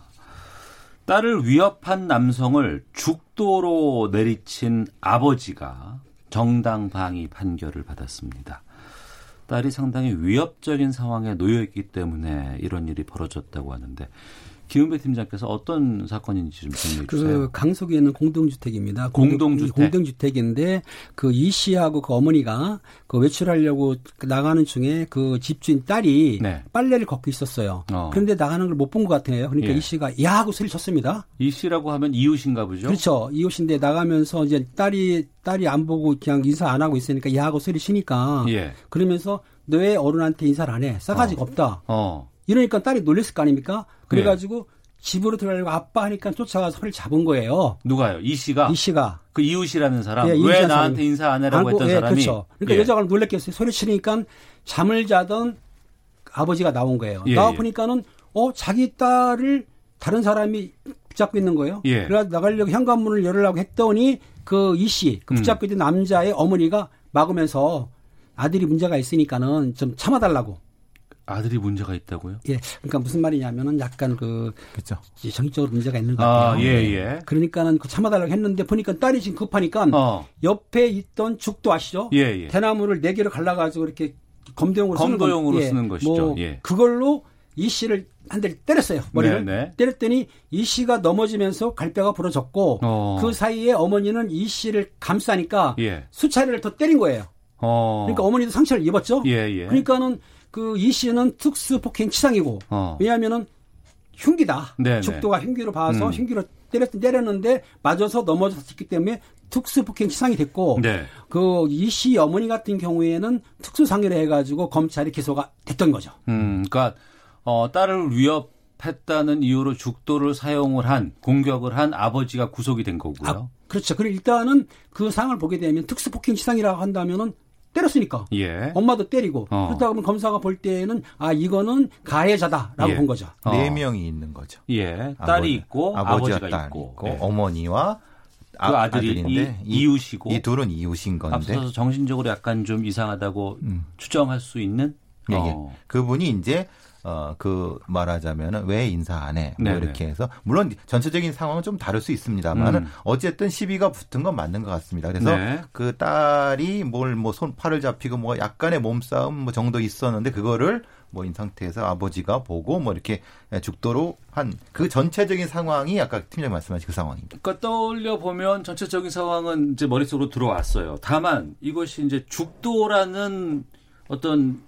딸을 위협한 남성을 죽도로 내리친 아버지가 정당방위 판결을 받았습니다. 딸이 상당히 위협적인 상황에 놓여 있기 때문에 이런 일이 벌어졌다고 하는데 김은배 팀장께서 어떤 사건인지 좀 설명해 주세요. 그 강석에 있는 공동주택입니다. 공동주택. 공동주택인데 그 이 씨하고 그 어머니가 그 외출하려고 나가는 중에 그 집주인 딸이 네. 빨래를 걷고 있었어요. 어. 그런데 나가는 걸 못 본 것 같아요. 그러니까 예. 이 씨가 야 하고 소리 쳤습니다. 이 씨라고 하면 이웃인가 보죠? 그렇죠. 이웃인데 나가면서 이제 딸이 딸이 안 보고 그냥 인사 안 하고 있으니까 야 하고 소리 치니까 예. 그러면서 너왜 어른한테 인사를 안 해? 싸가지가 없다. 어. 이러니까 딸이 놀랬을 거 아닙니까? 네. 그래가지고 집으로 들어가려고 아빠 하니까 쫓아가서 소리를 잡은 거예요. 누가요? 이 씨가 이 씨가. 그 이웃이라는 사람 예, 왜 나한테 사람이. 인사 안 해라고 했던 예, 사람이 그렇죠. 그러니까 예. 여자가 놀랬겠어요. 소리 치니까 잠을 자던 아버지가 나온 거예요. 예, 나와 예. 보니까는 어 자기 딸을 다른 사람이 붙잡고 있는 거예요. 예. 그래서 나가려고 현관문을 열으려고 했더니 그 이 씨, 그 음. 붙잡고 있던 남자의 어머니가 막으면서 아들이 문제가 있으니까는 좀 참아달라고. 아들이 문제가 있다고요? 예, 그러니까 무슨 말이냐면은 약간 그 그렇죠. 이제 정신적으로 문제가 있는 것 같아요. 아, 예, 예. 그러니까는 그 참아달라고 했는데 보니까 딸이 지금 급하니까 어. 옆에 있던 죽도 아시죠? 예, 예. 대나무를 네 개를 갈라 가지고 이렇게 검도용으로 쓰는 검도용으로 건- 예, 쓰는 것이죠. 뭐 예. 그걸로 이 씨를 한 대를 때렸어요. 머리를 네, 네. 때렸더니 이 씨가 넘어지면서 갈뼈가 부러졌고 어. 그 사이에 어머니는 이 씨를 감싸니까 예. 수차례를 더 때린 거예요. 어. 그러니까 어머니도 상처를 입었죠. 예, 예. 그러니까는 그 이 씨는 특수 폭행 치상이고 어. 왜냐하면은 흉기다. 네네. 죽도가 흉기로 봐서 음. 흉기로 때렸 때렸는데 맞아서 넘어졌기 때문에 특수 폭행 치상이 됐고 네. 그이 씨 어머니 같은 경우에는 특수 상해를 해가지고 검찰이 기소가 됐던 거죠. 음, 그러니까 어, 딸을 위협했다는 이유로 죽도를 사용을 한 공격을 한 아버지가 구속이 된 거고요. 아, 그렇죠. 그리고 일단은 그 상을 보게 되면 특수 폭행 치상이라고 한다면은 때렸으니까 예. 엄마도 때리고 어. 그렇다 그러면 검사가 볼 때에는 아 이거는 가해자다라고 예. 본 거죠. 어. 네 명이 있는 거죠. 예. 딸이 아버지, 있고 아버지와 딸 있고. 있고 예. 어머니와 그 아들이 아들인데 이, 이웃이고 이 둘은 이웃인 건데 앞서서 정신적으로 약간 좀 이상하다고 음. 추정할 수 있는 예, 예. 어. 그분이 이제 어 그 말하자면은 왜 인사 안 해? 뭐 네네. 이렇게 해서 물론 전체적인 상황은 좀 다를 수 있습니다만은 음. 어쨌든 시비가 붙은 건 맞는 것 같습니다. 그래서 네. 그 딸이 뭘 뭐 손 팔을 잡히고 뭐 약간의 몸싸움 뭐 정도 있었는데 그거를 뭐인 상태에서 아버지가 보고 뭐 이렇게 죽도록 한 그 전체적인 상황이 아까 팀장 말씀하신 그 상황입니다. 그러니까 떠올려 보면 전체적인 상황은 이제 머릿속으로 들어왔어요. 다만 이것이 이제 죽도라는 어떤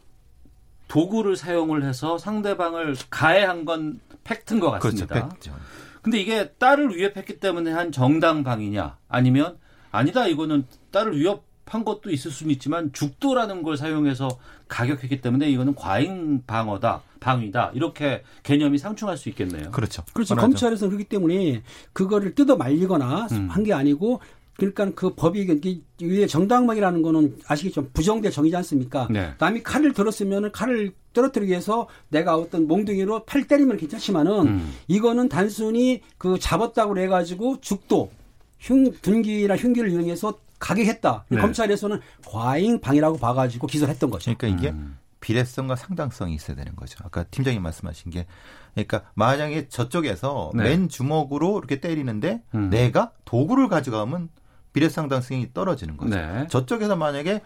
도구를 사용을 해서 상대방을 가해한 건 팩트인 것 같습니다. 그렇죠. 근데 이게 딸을 위협했기 때문에 한 정당방위냐 아니면 아니다 이거는 딸을 위협한 것도 있을 수는 있지만 죽도라는 걸 사용해서 가격했기 때문에 이거는 과잉 방어다 방위다 이렇게 개념이 상충할 수 있겠네요. 그렇죠. 그렇죠. 검찰에서는 그렇기 때문에 그거를 뜯어 말리거나 음. 한게 아니고 그러니까 그 법이 이게 위에 정당방위라는 거는 아시겠죠? 부정대 정이지 않습니까? 네. 남이 칼을 들었으면 칼을 떨어뜨리기 위해서 내가 어떤 몽둥이로 팔 때리면 괜찮지만은 음. 이거는 단순히 그 잡았다고 해가지고 죽도 흉 둔기나 흉기를 이용해서 가격했다. 네. 검찰에서는 과잉 방이라고 봐가지고 기소를 했던 거죠. 그러니까 이게 음. 비례성과 상당성이 있어야 되는 거죠. 아까 팀장님 말씀하신 게 그러니까 만약에 저쪽에서 네. 맨 주먹으로 이렇게 때리는데 음. 내가 도구를 가져가면 비례상당성이 떨어지는 거죠. 네. 저쪽에서 만약에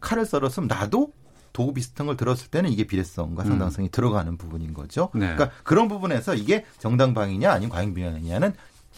칼을 썰었으면 나도 도구 비슷한 걸 들었을 때는 이게 비례성과 상당성이 들어가는 부분인 거죠. 음. 네. 그러니까 그런 부분에서 이게 정당방위냐 아니면 과잉방위냐는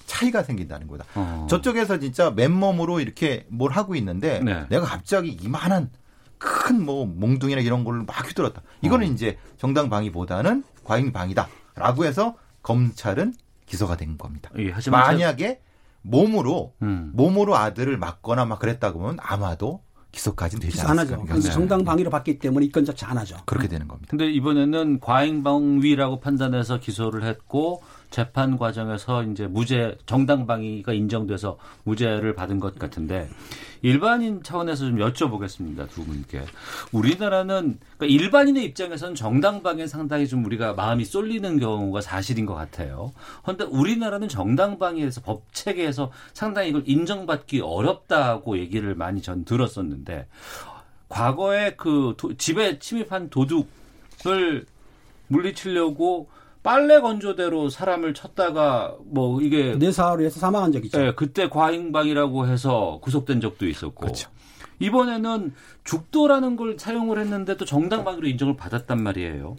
차이가 생긴다는 거다. 어. 저쪽에서 진짜 맨몸으로 이렇게 뭘 하고 있는데 네. 내가 갑자기 이만한 큰 뭐 몽둥이나 이런 걸로 막 휘둘렀다. 이거는 어. 이제 정당방위보다는 과잉방위다라고 해서 검찰은 기소가 된 겁니다. 예, 하지만 만약에 몸으로 음. 몸으로 아들을 맞거나 막 그랬다고 하면 아마도 기소까지는 되지 기소 안 하죠. 정당 방위로 받기 때문에 이건 자체 안 하죠. 그렇게 되는 겁니다. 근데 이번에는 과잉 방위라고 판단해서 기소를 했고 재판 과정에서 이제 무죄 정당방위가 인정돼서 무죄를 받은 것 같은데 일반인 차원에서 좀 여쭤보겠습니다 두 분께 우리나라는 그러니까 일반인의 입장에서는 정당방위에 상당히 좀 우리가 마음이 쏠리는 경우가 사실인 것 같아요. 그런데 우리나라는 정당방위에서 법 체계에서 상당히 이걸 인정받기 어렵다고 얘기를 많이 전 들었었는데 과거에 그 도- 집에 침입한 도둑을 물리치려고 빨래 건조대로 사람을 쳤다가 뭐 이게 뇌사로 해서 사망한 적 있죠. 예, 그때 과잉방이라고 해서 구속된 적도 있었고 그렇죠. 이번에는 죽도라는 걸 사용을 했는데 또 정당방위로 인정을 받았단 말이에요.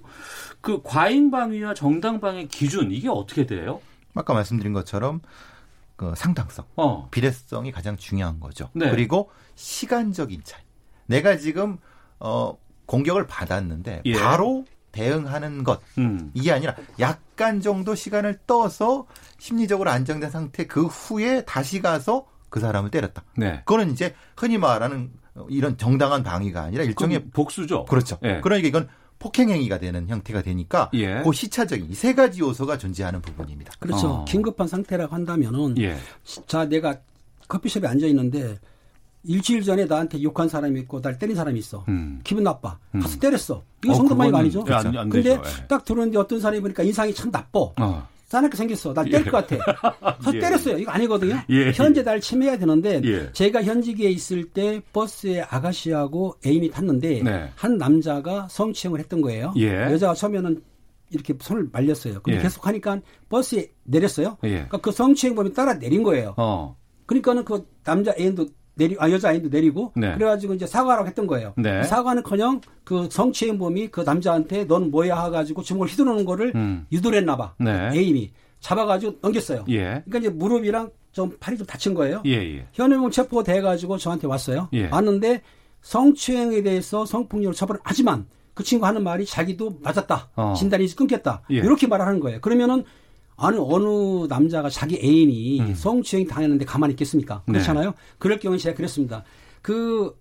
그 과잉방위와 정당방위 기준 이게 어떻게 돼요? 아까 말씀드린 것처럼 그 상당성, 어, 비례성이 가장 중요한 거죠. 네. 그리고 시간적인 차이. 내가 지금 어 공격을 받았는데 예. 바로 대응하는 것 음, 이게 아니라 약간 정도 시간을 떠서 심리적으로 안정된 상태 그 후에 다시 가서 그 사람을 때렸다. 네. 그거는 이제 흔히 말하는 이런 정당한 방위가 아니라 일종의 복수죠. 그렇죠. 예. 그러니까 이건 폭행행위가 되는 형태가 되니까 예. 그 시차적인 이 세 가지 요소가 존재하는 부분입니다. 그렇죠. 어. 긴급한 상태라고 한다면은 예. 자 내가 커피숍에 앉아 있는데 일주일 전에 나한테 욕한 사람이 있고 날 때린 사람이 있어. 음. 기분 나빠. 가서 음. 때렸어. 이거 어, 그거는 아니죠. 예, 안- 안 근데. 예. 딱 들어오는데 어떤 사람이 보니까 인상이 참 나빠. 어. 싸납게 생겼어. 날 때릴 것 같아. 그래서 예. 때렸어요. 이거 아니거든요. 예. 현재 날 침해해야 되는데 예. 제가 현직에 있을 때 버스에 아가씨하고 애인이 탔는데 네. 한 남자가 성추행을 했던 거예요. 예. 여자가 처음에는 이렇게 손을 말렸어요. 근데 예. 계속 하니까 버스에 내렸어요. 예. 그러니까 그 성추행범이 따라 내린 거예요. 어. 그러니까는 그 남자 애인도 내리 아 여자 애인도 내리고 네. 그래가지고 이제 사과라고 했던 거예요. 네. 사과는커녕 그 성추행범이 그 남자한테 넌 뭐야 해가지고 주먹을 휘두르는 거를 음. 유도를 했나 봐. 네. 애인이 잡아가지고 넘겼어요. 예. 그러니까 이제 무릎이랑 좀 팔이 좀 다친 거예요. 예, 예. 현행범 체포돼가지고 저한테 왔어요. 예. 왔는데 성추행에 대해서 성폭력을 처벌을 하지만 그 친구 하는 말이 자기도 맞았다. 어. 진단이 끊겼다. 예. 이렇게 말을 하는 거예요. 그러면은 아니 어느 남자가 자기 애인이 음. 성추행 당했는데 가만히 있겠습니까? 네. 그렇잖아요. 그럴 경우에 제가 그랬습니다. 그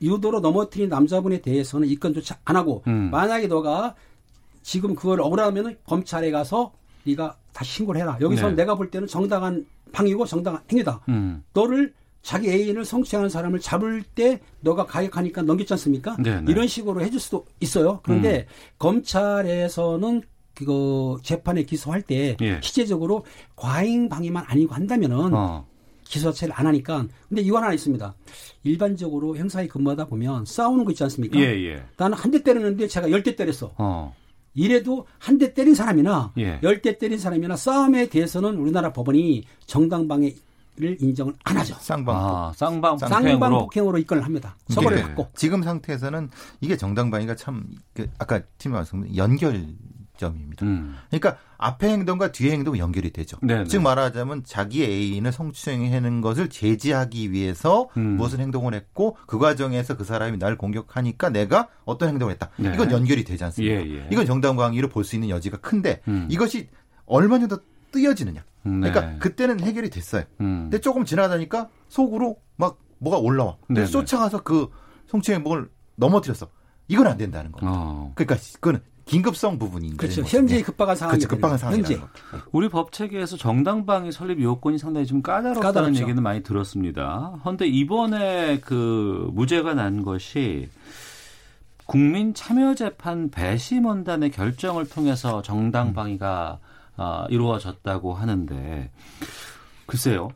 유도로 넘어뜨린 남자분에 대해서는 입건조차 안 하고 음. 만약에 너가 지금 그걸 억울하면은 검찰에 가서 네가 다시 신고를 해라. 여기서 네. 는 내가 볼 때는 정당한 방이고 정당한 행위다. 음. 너를 자기 애인을 성추행하는 사람을 잡을 때 너가 가역하니까 넘겼지 않습니까? 네네. 음. 이런 식으로 해줄 수도 있어요. 그런데 검찰에서는 그 재판에 기소할 때 예. 실제적으로 과잉 방위만 아니고 한다면은 어. 기소 자체를 안 하니까 근데 이건 하나 있습니다. 일반적으로 행사에 근무하다 보면 싸우는 거 있지 않습니까? 예, 예. 나는 한 대 때렸는데 제가 열 대 때렸어. 어. 이래도 한 대 때린 사람이나 예. 열대 때린 사람이나 싸움에 대해서는 우리나라 법원이 정당방위를 인정을 안 하죠. 쌍방. 아, 쌍방 쌍방 폭행으로 폭행으로 입건을 합니다. 처벌을 예. 받고. 지금 상태에서는 이게 정당방위가 참 그, 아까 팀 말씀드린 연결 점입니다. 음. 그러니까 앞에 행동과 뒤에 행동이 연결이 되죠. 네네. 즉 말하자면 자기 애인을 성추행하는 것을 제지하기 위해서 음. 무슨 행동을 했고 그 과정에서 그 사람이 날 공격하니까 내가 어떤 행동을 했다. 네. 이건 연결이 되지 않습니까? 예, 예. 이건 정당방위로 볼 수 있는 여지가 큰데 음. 이것이 얼마 정도 뜨여지느냐. 네. 그러니까 그때는 해결이 됐어요. 음. 근데 조금 지나다니까 속으로 막 뭐가 올라와. 네네. 쫓아가서 그 성추행범을 넘어뜨렸어. 이건 안 된다는 겁니다. 어. 그러니까 그거는 긴급성 부분인 그렇죠. 거죠. 현재 급박한 상황이 그렇죠. 급박한 상황이라는 현재. 거. 우리 법 체계에서 정당방위 설립 요건이 상당히 좀 까다롭다는 까다롭죠. 얘기는 많이 들었습니다. 그런데 이번에 그 무죄가 난 것이 국민 참여 재판 배심원단의 결정을 통해서 정당방위가 아, 이루어졌다고 하는데 글쎄요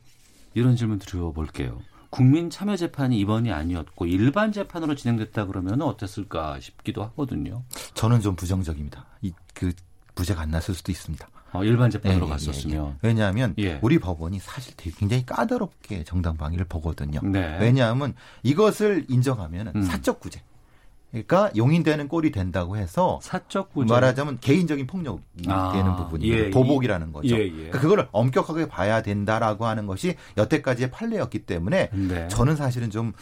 이런 질문 드려볼게요. 국민 참여 재판이 이번이 아니었고 일반 재판으로 진행됐다 그러면 어땠을까 싶기도 하거든요. 저는 좀 부정적입니다. 이그 무죄가 안 났을 수도 있습니다. 어, 일반 재판으로 예, 예, 갔었으면. 예, 예. 왜냐하면 예. 우리 법원이 사실 되게 굉장히 까다롭게 정당 방위를 보거든요. 네. 왜냐하면 이것을 인정하면 음. 사적 구제. 그러니까 용인되는 꼴이 된다고 해서 사적 구제. 말하자면 개인적인 폭력이 아, 되는 부분이에요. 예, 도복이라는 거죠. 예, 예. 그러니까 그거를 엄격하게 봐야 된다라고 하는 것이 여태까지의 판례였기 때문에 네. 저는 사실은 좀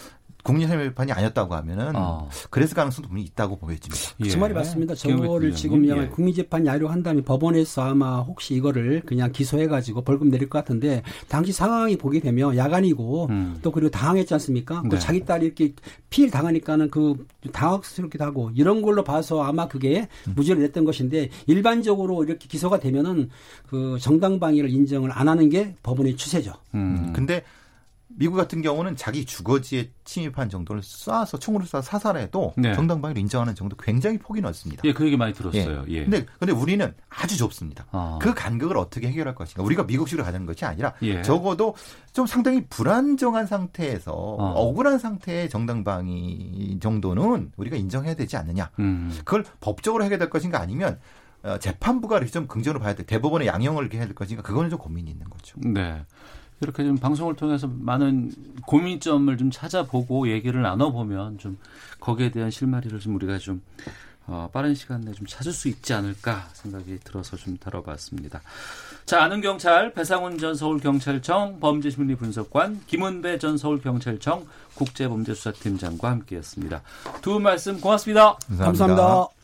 국민협의판이 아니었다고 하면은 어. 그랬을 가능성도 분명히 있다고 보여집니다. 예. 그 말이 맞습니다. 저거를. 지금 예. 국민재판 야료한다면 법원에서 아마 혹시 이거를 그냥 기소해가지고 벌금 내릴 것 같은데 당시 상황이 보게 되면 야간이고 음. 또 그리고 당황했지 않습니까? 네. 그 자기 딸이 이렇게 피해를 당하니까는 그 당황스럽기도 하고 이런 걸로 봐서 아마 그게 무죄를 냈던 것인데 일반적으로 이렇게 기소가 되면은 그 정당방위를 인정을 안 하는 게 법원의 추세죠. 음. 근데 미국 같은 경우는 자기 주거지에 침입한 정도를 쏴서 총으로 쏴서 사살해도 네. 정당방위를 인정하는 정도 굉장히 폭이 넓습니다. 예, 그 얘기 많이 들었어요. 예. 근데 근데 우리는 아주 좁습니다. 아. 그 간극을 어떻게 해결할 것인가? 우리가 미국식으로 가자는 것이 아니라 예. 적어도 좀 상당히 불안정한 상태에서 어. 억울한 상태의 정당방위 정도는 우리가 인정해야 되지 않느냐? 음. 그걸 법적으로 해결될 것인가 아니면 어, 재판부가 이렇게 좀 긍정으로 봐야 돼. 대법원의 양형을 이렇게 해야 될 것인가? 그거는 좀 고민이 있는 거죠. 네. 이렇게 좀 방송을 통해서 많은 고민점을 좀 찾아보고 얘기를 나눠보면 좀 거기에 대한 실마리를 좀 우리가 좀 어, 빠른 시간 내에 좀 찾을 수 있지 않을까 생각이 들어서 좀 다뤄봤습니다. 자, 아는 경찰 배상훈 전 서울경찰청 범죄심리분석관 김은배 전 서울경찰청 국제범죄수사팀장과 함께했습니다. 두 분 말씀 고맙습니다. 감사합니다.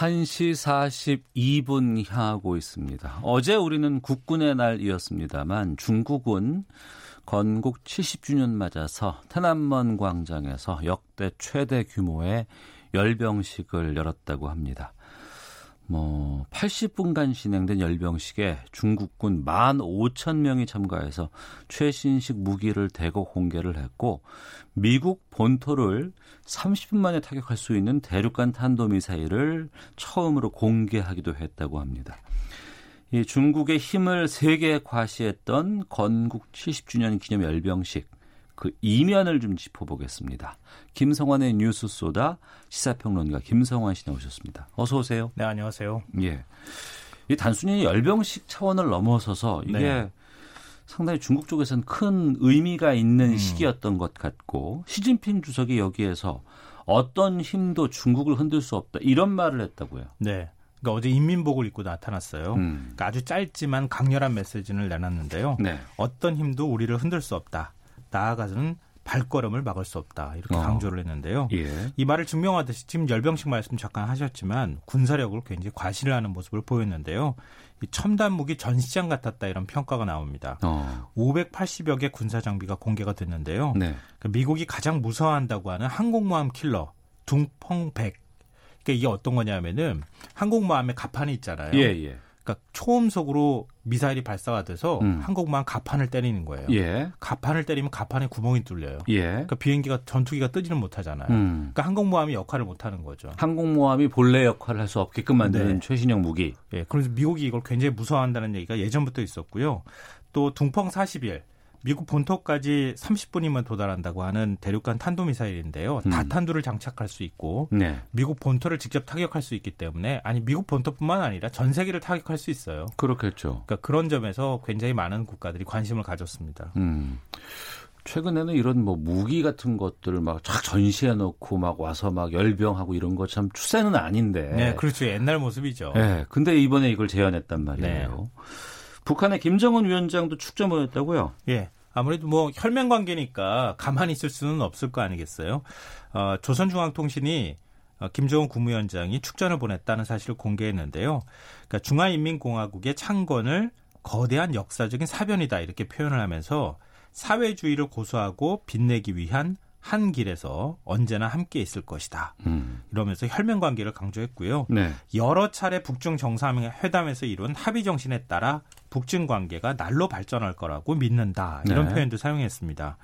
1시 42분 향하고 있습니다. 어제 우리는 국군의 날이었습니다만 중국은 건국 70주년 맞아서 태남먼 광장에서 역대 최대 규모의 열병식을 열었다고 합니다. 뭐 80분간 진행된 열병식에 중국군 15,000명이 참가해서 최신식 무기를 대거 공개를 했고 미국 본토를 30분 만에 타격할 수 있는 대륙간 탄도미사일을 처음으로 공개하기도 했다고 합니다. 이 중국의 힘을 세계에 과시했던 건국 70주년 기념 열병식 그 이면을 좀 짚어보겠습니다. 김성환의 뉴스 소다 시사평론가 김성환 씨 나오셨습니다. 어서 오세요. 네, 안녕하세요. 예. 이 단순히 열병식 차원을 넘어서서 이게 네. 상당히 중국 쪽에서는 큰 의미가 있는 음. 시기였던 것 같고 시진핑 주석이 여기에서 어떤 힘도 중국을 흔들 수 없다 이런 말을 했다고요. 네. 그러니까 어제 인민복을 입고 나타났어요. 음. 그러니까 아주 짧지만 강렬한 메시지를 내놨는데요. 네. 어떤 힘도 우리를 흔들 수 없다. 나아가서는 발걸음을 막을 수 없다. 이렇게 어. 강조를 했는데요. 예. 이 말을 증명하듯이 지금 열병식 말씀 잠깐 하셨지만 군사력을 굉장히 과시를 하는 모습을 보였는데요. 이 첨단 무기 전시장 같았다 이런 평가가 나옵니다. 어. 580여 개 군사 장비가 공개가 됐는데요. 네. 그러니까 미국이 가장 무서워한다고 하는 항공모함 킬러 둥펑 100. 그러니까 이게 어떤 거냐면은 항공모함에 가판이 있잖아요. 예, 예. 그러니까 초음속으로 미사일이 발사가 돼서 음. 항공모함 가판을 때리는 거예요. 예. 가판을 때리면 가판에 구멍이 뚫려요. 예. 그러니까 비행기가 전투기가 뜨지는 못하잖아요. 음. 그러니까 항공모함이 역할을 못하는 거죠. 항공모함이 본래 역할을 할 수 없게끔 만드는 네. 최신형 무기. 예, 그래서 미국이 이걸 굉장히 무서워한다는 얘기가 예전부터 있었고요. 또 둥펑 41 미국 본토까지 30분이면 도달한다고 하는 대륙간 탄도미사일인데요. 음. 다탄두를 장착할 수 있고 네. 미국 본토를 직접 타격할 수 있기 때문에 아니 미국 본토뿐만 아니라 전 세계를 타격할 수 있어요. 그렇겠죠. 그러니까 그런 점에서 굉장히 많은 국가들이 관심을 가졌습니다. 음. 최근에는 이런 뭐 무기 같은 것들을 막 쫙 전시해 놓고 막 와서 막 열병하고 이런 거 참 추세는 아닌데. 네, 그렇죠. 옛날 모습이죠. 네, 근데 이번에 이걸 제안했단 말이에요. 북한의 김정은 위원장도 축제 모였다고요? 예. 아무래도 뭐 혈맹 관계니까 가만히 있을 수는 없을 거 아니겠어요. 어, 조선중앙통신이 어, 김정은 국무위원장이 축전을 보냈다는 사실을 공개했는데요. 그러니까 중화인민공화국의 창건을 거대한 역사적인 사변이다 이렇게 표현을 하면서 사회주의를 고수하고 빛내기 위한 한 길에서 언제나 함께 있을 것이다. 음. 이러면서 혈맹 관계를 강조했고요. 네. 여러 차례 북중 정상회담에서 이룬 합의 정신에 따라 북중 관계가 날로 발전할 거라고 믿는다. 이런 네. 표현도 사용했습니다.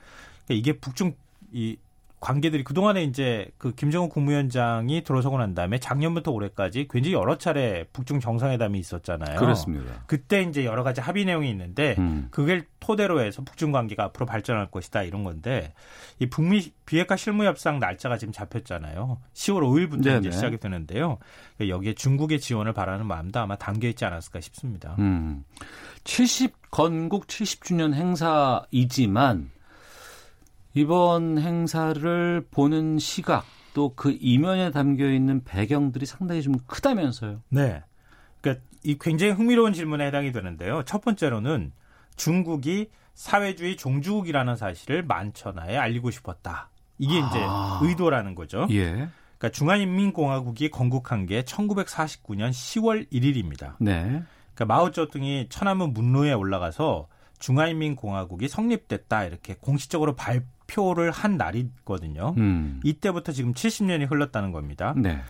그러니까 이게 북중 이 관계들이 그동안에 이제 그 김정은 국무위원장이 들어서고 난 다음에 작년부터 올해까지 굉장히 여러 차례 북중 정상회담이 있었잖아요. 그렇습니다. 그때 이제 여러 가지 합의 내용이 있는데 음. 그걸 토대로 해서 북중 관계가 앞으로 발전할 것이다 이런 건데 이 북미 비핵화 실무 협상 날짜가 지금 잡혔잖아요. 10월 5일부터 네네. 이제 시작이 되는데요. 여기에 중국의 지원을 바라는 마음도 아마 담겨 있지 않았을까 싶습니다. 음. 70 건국 70주년 행사이지만 이번 행사를 보는 시각 또 그 이면에 담겨 있는 배경들이 상당히 좀 크다면서요. 네. 그러니까 이 굉장히 흥미로운 질문에 해당이 되는데요. 첫 번째로는 중국이 사회주의 종주국이라는 사실을 만천하에 알리고 싶었다. 이게 이제 아. 의도라는 거죠. 예. 그러니까 중화인민공화국이 건국한 게 1949년 10월 1일입니다. 네. 그러니까 마오쩌둥이 천안문 문로에 올라가서 중화인민공화국이 성립됐다 이렇게 공식적으로 발 표를 한 날이거든요. 음. 이때부터 지금 70년이 흘렀다는 겁니다. 네.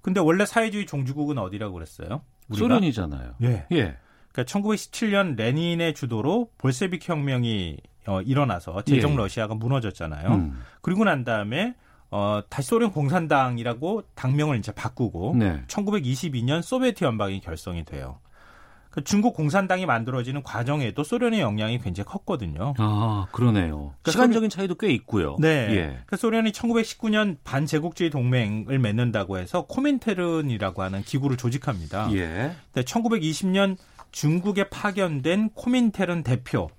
근데 원래 사회주의 종주국은 어디라고 그랬어요? 우리가? 소련이잖아요. 예. 예. 그러니까 1917년 레닌의 주도로 볼세비크 혁명이 어, 일어나서 제정 예. 러시아가 무너졌잖아요. 음. 그리고 난 다음에 어, 다시 소련 공산당이라고 당명을 이제 바꾸고 네. 1922년 소비에트 연방이 결성이 돼요. 그 중국 공산당이 만들어지는 과정에도 소련의 영향이 굉장히 컸거든요. 아, 그러네요. 그러니까 시간적인 차이도 꽤 있고요. 네. 예. 그 소련이 1919년 반제국주의 동맹을 맺는다고 해서 코민테른이라고 하는 기구를 조직합니다. 예. 근데 1920년 중국에 파견된 코민테른 대표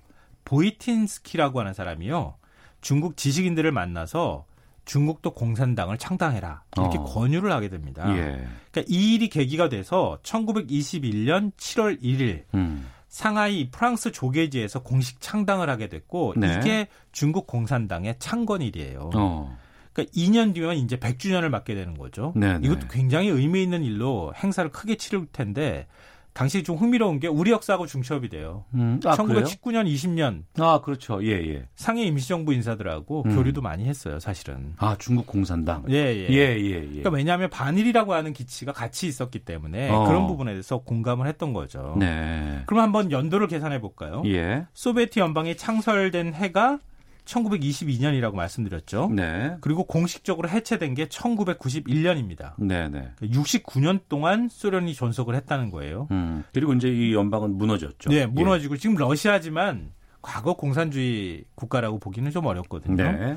보이틴스키라고 하는 사람이요. 중국 지식인들을 만나서 중국도 공산당을 창당해라. 이렇게 어. 권유를 하게 됩니다. 예. 그러니까 이 일이 계기가 돼서 1921년 7월 1일 음. 상하이 프랑스 조계지에서 공식 창당을 하게 됐고 네. 이게 중국 공산당의 창건일이에요. 어. 그러니까 2년 뒤면 이제 100주년을 맞게 되는 거죠. 네네. 이것도 굉장히 의미 있는 일로 행사를 크게 치를 텐데 당시 좀 흥미로운 게 우리 역사하고 중첩이 돼요. 음. 아, 그래요? 1919년, 20년 아, 그렇죠. 예, 예. 상해 임시정부 인사들하고 음. 교류도 많이 했어요, 사실은. 아, 중국 공산당. 예, 예. 예, 예, 예. 그러니까 왜냐하면 반일이라고 하는 기치가 같이 있었기 때문에 어. 그런 부분에 대해서 공감을 했던 거죠. 네. 그럼 한번 연도를 계산해 볼까요? 예. 소비에트 연방이 창설된 해가 1922년이라고 말씀드렸죠. 네. 그리고 공식적으로 해체된 게 1991년입니다. 네, 네. 69년 동안 소련이 존속을 했다는 거예요. 음. 그리고 이제 이 연방은 무너졌죠. 네, 무너지고 지금 러시아지만 과거 공산주의 국가라고 보기는 좀 어렵거든요. 네.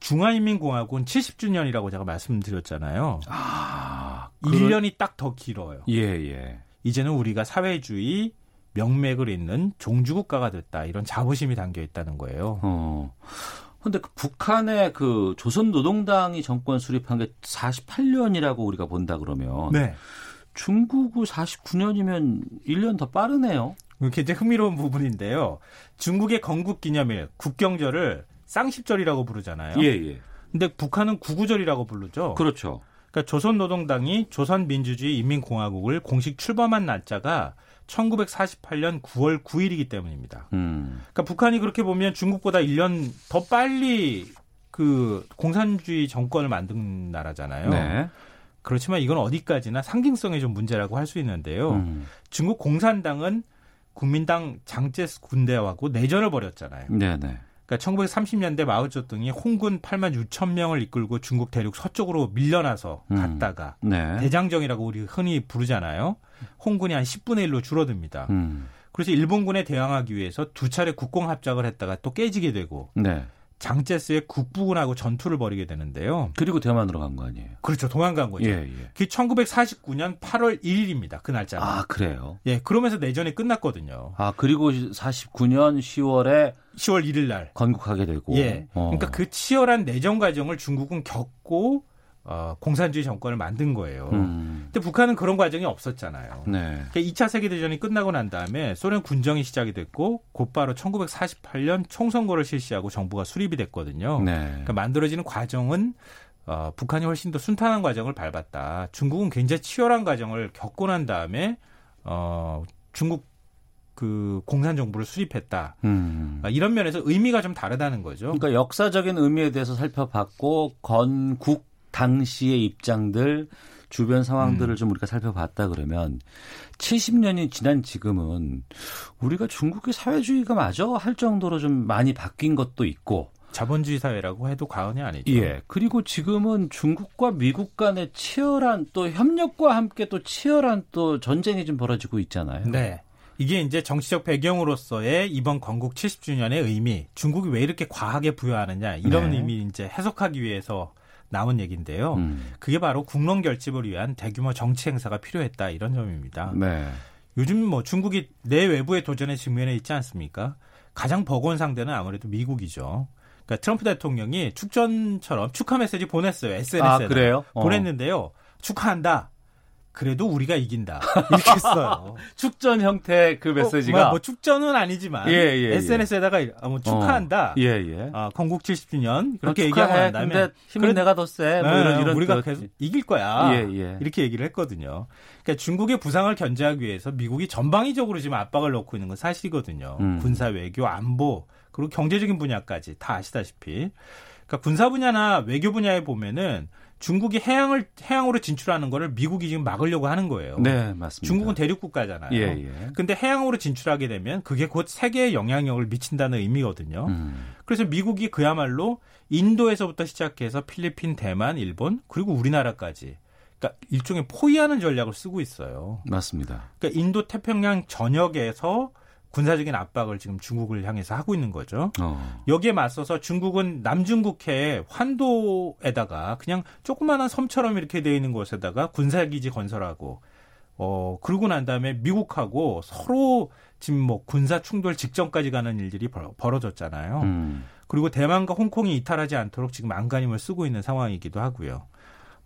중화인민공화국은 70주년이라고 제가 말씀드렸잖아요. 아, 1년이 딱 더 길어요. 예, 예. 이제는 우리가 사회주의 명맥을 잇는 종주국가가 됐다. 이런 자부심이 담겨 있다는 거예요. 어. 근데 그 북한의 그 조선 노동당이 정권 수립한 게 48년이라고 우리가 본다 그러면 네. 중국은 49년이면 1년 더 빠르네요. 굉장히 흥미로운 부분인데요. 중국의 건국 기념일, 국경절을 쌍십절이라고 부르잖아요. 예, 예. 근데 북한은 구구절이라고 부르죠. 그렇죠. 그러니까 조선노동당이 조선민주주의 인민공화국을 공식 출범한 날짜가 1948년 9월 9일이기 때문입니다. 음. 그러니까 북한이 그렇게 보면 중국보다 1년 더 빨리 그 공산주의 정권을 만든 나라잖아요. 네. 그렇지만 이건 어디까지나 상징성의 좀 문제라고 할 수 있는데요. 음. 중국 공산당은 국민당 장제스 군대하고 내전을 벌였잖아요. 네, 네. 그러니까 1930년대 마오쩌둥이 홍군 8만 6천 명을 이끌고 중국 대륙 서쪽으로 밀려나서 음. 갔다가 네. 대장정이라고 우리 흔히 부르잖아요. 홍군이 한 10분의 1로 줄어듭니다. 음. 그래서 일본군에 대항하기 위해서 두 차례 국공 합작을 했다가 또 깨지게 되고 네. 장제스의 국부군하고 전투를 벌이게 되는데요. 그리고 대만으로 간 거 아니에요? 그렇죠. 도망간 거죠. 예, 예. 그게 1949년 8월 1일입니다. 그 날짜가. 아, 그래요. 예, 그러면서 내전이 끝났거든요. 아, 그리고 49년 10월에 10월 1일 날. 건국하게 되고. 예. 어. 그러니까 그 치열한 내전 과정을 중국은 겪고 어, 공산주의 정권을 만든 거예요. 음. 근데 북한은 그런 과정이 없었잖아요. 네. 그러니까 2차 세계대전이 끝나고 난 다음에 소련 군정이 시작이 됐고 곧바로 1948년 총선거를 실시하고 정부가 수립이 됐거든요. 네. 그러니까 만들어지는 과정은 어, 북한이 훨씬 더 순탄한 과정을 밟았다. 중국은 굉장히 치열한 과정을 겪고 난 다음에 어, 중국 그 공산 정부를 수립했다. 음. 아, 이런 면에서 의미가 좀 다르다는 거죠. 그러니까 역사적인 의미에 대해서 살펴봤고 건국 당시의 입장들 주변 상황들을 음. 좀 우리가 살펴봤다 그러면 70년이 지난 지금은 우리가 중국의 사회주의가 마저 할 정도로 좀 많이 바뀐 것도 있고 자본주의 사회라고 해도 과언이 아니죠. 예. 그리고 지금은 중국과 미국 간의 치열한 또 협력과 함께 또 치열한 또 전쟁이 좀 벌어지고 있잖아요. 네. 이게 이제 정치적 배경으로서의 이번 건국 70주년의 의미, 중국이 왜 이렇게 과하게 부여하느냐 이런 네. 의미 이제 해석하기 위해서 나온 얘기인데요. 음. 그게 바로 국론 결집을 위한 대규모 정치 행사가 필요했다 이런 점입니다. 네. 요즘 뭐 중국이 내 외부의 도전에 직면해 있지 않습니까? 가장 버거운 상대는 아무래도 미국이죠. 그러니까 트럼프 대통령이 축전처럼 축하 메시지 보냈어요. SNS에. 아, 그래요? 어. 보냈는데요. 축하한다. 그래도 우리가 이긴다. 이렇게 했어요. 축전 형태 그 메시지가 뭐, 뭐 축전은 아니지만 예, 예, 예. SNS에다가 뭐 축하한다. 어, 예, 예. 아, 건국 70주년 축하해. 그렇게 얘기하고 난 다음에 근데 힘은 그래- 내가 더 세. 뭐 네, 이런 이런 우리가 뜻. 계속 이길 거야. 예, 예. 이렇게 얘기를 했거든요. 그러니까 중국의 부상을 견제하기 위해서 미국이 전방위적으로 지금 압박을 넣고 있는 건 사실이거든요. 음. 군사 외교, 안보, 그리고 경제적인 분야까지 다 아시다시피. 그러니까 군사 분야나 외교 분야에 보면은 중국이 해양을 해양으로 진출하는 거를 미국이 지금 막으려고 하는 거예요. 네, 맞습니다. 중국은 대륙 국가잖아요. 예, 예. 근데 해양으로 진출하게 되면 그게 곧 세계에 영향력을 미친다는 의미거든요. 음. 그래서 미국이 그야말로 인도에서부터 시작해서 필리핀, 대만, 일본 그리고 우리나라까지 그러니까 일종의 포위하는 전략을 쓰고 있어요. 맞습니다. 그러니까 인도 태평양 전역에서 군사적인 압박을 지금 중국을 향해서 하고 있는 거죠. 어. 여기에 맞서서 중국은 남중국해 환도에다가 그냥 조그마한 섬처럼 이렇게 되어 있는 곳에다가 군사기지 건설하고 어 그러고 난 다음에 미국하고 서로 지금 뭐 군사 충돌 직전까지 가는 일들이 벌- 벌어졌잖아요. 음. 그리고 대만과 홍콩이 이탈하지 않도록 지금 안간힘을 쓰고 있는 상황이기도 하고요.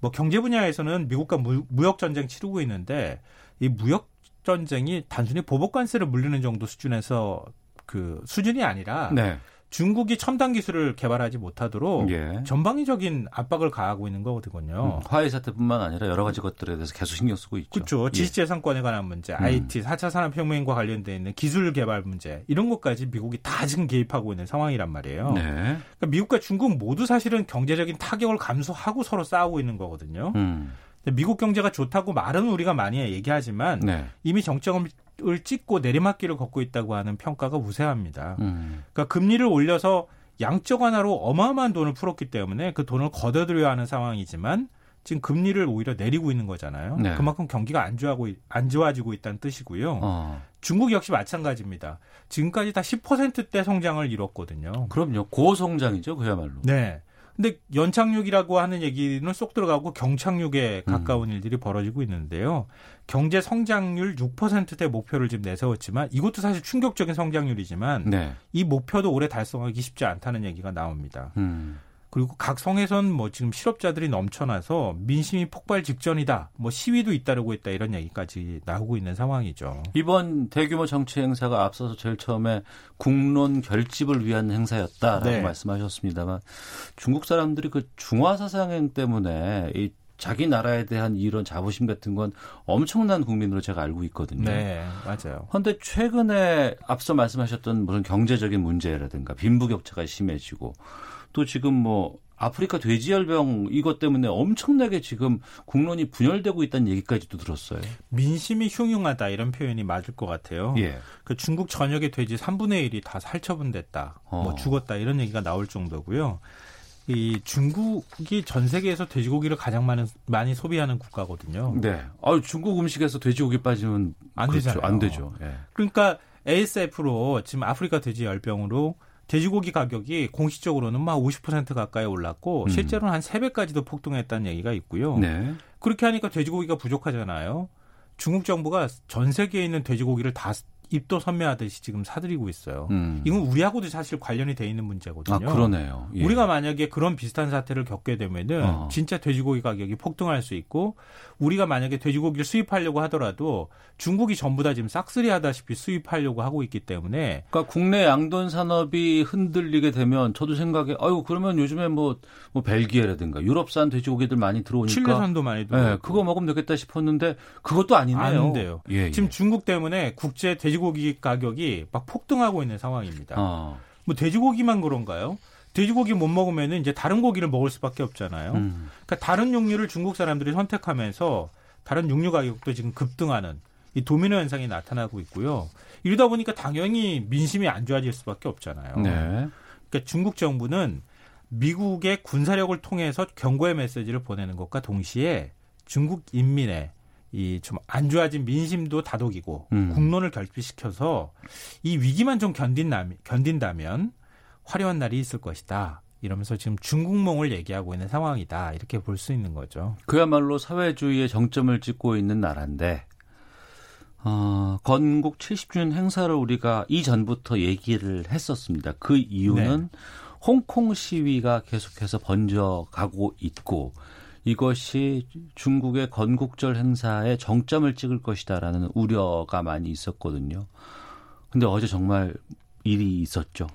뭐 경제 분야에서는 미국과 무, 무역 전쟁 치르고 있는데 이 무역 전쟁이 단순히 보복 관세를 물리는 정도 수준에서 그 수준이 아니라 네. 중국이 첨단 기술을 개발하지 못하도록 예. 전방위적인 압박을 가하고 있는 거거든요. 음, 화해 사태뿐만 아니라 여러 가지 것들에 대해서 계속 신경 쓰고 있죠. 그렇죠. 예. 지식재산권에 관한 문제, IT, 4차 산업혁명과 관련돼 있는 기술 개발 문제 이런 것까지 미국이 다 지금 개입하고 있는 상황이란 말이에요. 네. 그러니까 미국과 중국 모두 사실은 경제적인 타격을 감수하고 서로 싸우고 있는 거거든요. 음. 미국 경제가 좋다고 말은 우리가 많이 얘기하지만 네. 이미 정점을 찍고 내리막길을 걷고 있다고 하는 평가가 우세합니다. 음. 그러니까 금리를 올려서 양적 완화로 어마어마한 돈을 풀었기 때문에 그 돈을 걷어들여야 하는 상황이지만 지금 금리를 오히려 내리고 있는 거잖아요. 네. 그만큼 경기가 안 좋아하고 안 좋아지고 있다는 뜻이고요. 어. 중국 역시 마찬가지입니다. 지금까지 다 10%대 성장을 이뤘거든요. 그럼요. 고성장이죠, 그야말로. 네. 근데 연착륙이라고 하는 얘기는 쏙 들어가고 경착륙에 음. 가까운 일들이 벌어지고 있는데요. 경제 성장률 6%대 목표를 지금 내세웠지만 이것도 사실 충격적인 성장률이지만 네. 이 목표도 올해 달성하기 쉽지 않다는 얘기가 나옵니다. 음. 그리고 각 성에선 뭐 지금 실업자들이 넘쳐나서 민심이 폭발 직전이다. 뭐 시위도 잇따르고 있다 이런 얘기까지 나오고 있는 상황이죠. 이번 대규모 정치 행사가 앞서서 제일 처음에 국론 결집을 위한 행사였다라고 네. 말씀하셨습니다만 중국 사람들이 그 중화 사상행 때문에 이 자기 나라에 대한 이런 자부심 같은 건 엄청난 국민으로 제가 알고 있거든요. 네, 맞아요. 그런데 최근에 앞서 말씀하셨던 무슨 경제적인 문제라든가 빈부격차가 심해지고 또 지금 뭐 아프리카 돼지열병 이것 때문에 엄청나게 지금 국론이 분열되고 있다는 얘기까지도 들었어요. 민심이 흉흉하다 이런 표현이 맞을 것 같아요. 예. 그 중국 전역의 돼지 3분의 1이 다 살처분됐다, 뭐 어. 죽었다 이런 얘기가 나올 정도고요. 이 중국이 전 세계에서 돼지고기를 가장 많은, 많이 소비하는 국가거든요. 네. 아 중국 음식에서 돼지고기 빠지면 안 그렇죠. 되잖아요. 안 되죠. 예. 그러니까 ASF로 지금 아프리카 돼지 열병으로 돼지고기 가격이 공식적으로는 막 50% 가까이 올랐고 음. 실제로는 한 3배까지도 폭등했다는 얘기가 있고요. 네. 그렇게 하니까 돼지고기가 부족하잖아요. 중국 정부가 전 세계에 있는 돼지고기를 다 입도 선매하듯이 지금 사들이고 있어요. 음. 이건 우리하고도 사실 관련이 돼 있는 문제거든요. 아 그러네요. 예. 우리가 만약에 그런 비슷한 사태를 겪게 되면은 어. 진짜 돼지고기 가격이 폭등할 수 있고 우리가 만약에 돼지고기를 수입하려고 하더라도 중국이 전부 다 지금 싹쓸이 하다시피 수입하려고 하고 있기 때문에 그러니까 국내 양돈 산업이 흔들리게 되면 저도 생각에 아유 그러면 요즘에 뭐, 뭐 벨기에라든가 유럽산 돼지고기들 많이 들어오니까 칠레산도 많이 들어오고 예, 그거 먹으면 되겠다 싶었는데 그것도 아니네요. 안 돼요. 예, 예. 지금 중국 때문에 국제 돼지고기 돼지고기 가격이 막 폭등하고 있는 상황입니다. 어. 뭐 돼지고기만 그런가요? 돼지고기 못 먹으면 이제 다른 고기를 먹을 수밖에 없잖아요. 음. 그러니까 다른 육류를 중국 사람들이 선택하면서 다른 육류 가격도 지금 급등하는 이 도미노 현상이 나타나고 있고요. 이러다 보니까 당연히 민심이 안 좋아질 수밖에 없잖아요. 네. 그러니까 중국 정부는 미국의 군사력을 통해서 경고의 메시지를 보내는 것과 동시에 중국 인민의 이 좀 안 좋아진 민심도 다독이고 음. 국론을 결핍시켜서 이 위기만 좀 견딘다면, 견딘다면 화려한 날이 있을 것이다. 이러면서 지금 중국몽을 얘기하고 있는 상황이다. 이렇게 볼 수 있는 거죠. 그야말로 사회주의의 정점을 찍고 있는 나라인데 어, 건국 70주년 행사를 우리가 이전부터 얘기를 했었습니다. 그 이유는 홍콩 시위가 계속해서 번져가고 있고 이것이 중국의 건국절 행사에 정점을 찍을 것이다라는 우려가 많이 있었거든요. 근데 어제 정말 일이 있었죠.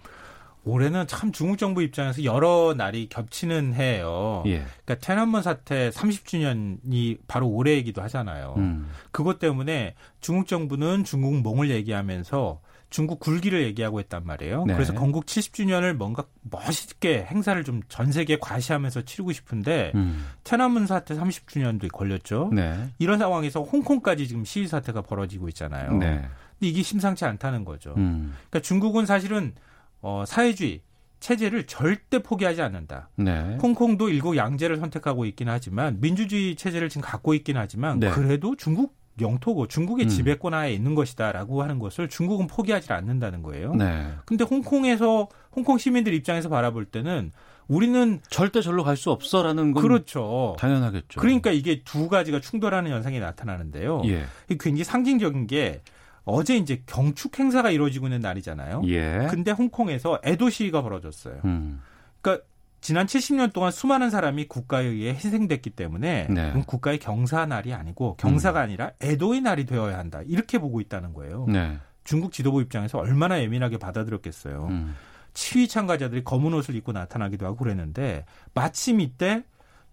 올해는 참 중국 정부 입장에서 여러 날이 겹치는 해예요. 예. 그러니까天安문 사태 30주년이 바로 올해이기도 하잖아요. 음. 그것 때문에 중국 정부는 중국 몽을 얘기하면서 중국 굴기를 얘기하고 있단 말이에요. 네. 그래서 건국 70주년을 뭔가 멋있게 행사를 좀 전 세계에 과시하면서 치르고 싶은데 음.天安문 사태 30주년도 걸렸죠. 네. 이런 상황에서 홍콩까지 지금 시위 사태가 벌어지고 있잖아요. 네. 근데 이게 심상치 않다는 거죠. 음. 그러니까 중국은 사실은 어, 사회주의 체제를 절대 포기하지 않는다. 네. 홍콩도 일국 양제를 선택하고 있긴 하지만 민주주의 체제를 지금 갖고 있긴 하지만 네. 그래도 중국 영토고 중국의 음. 지배권 하에 있는 것이다라고 하는 것을 중국은 포기하지 않는다는 거예요. 네. 근데 홍콩에서 홍콩 시민들 입장에서 바라볼 때는 우리는 절대 절로 갈 수 없어라는 건 그렇죠. 당연하겠죠. 그러니까 이게 두 가지가 충돌하는 현상이 나타나는데요. 예. 굉장히 상징적인 게 어제 이제 경축 행사가 이루어지고 있는 날이잖아요. 예. 근데 홍콩에서 애도 시위가 벌어졌어요. 음. 그러니까 지난 70년 동안 수많은 사람이 국가에 의해 희생됐기 때문에 네. 국가의 경사 날이 아니고 경사가 아니라 애도의 날이 되어야 한다. 이렇게 보고 있다는 거예요. 네. 중국 지도부 입장에서 얼마나 예민하게 받아들였겠어요. 음. 시위 참가자들이 검은 옷을 입고 나타나기도 하고 그랬는데 마침 이때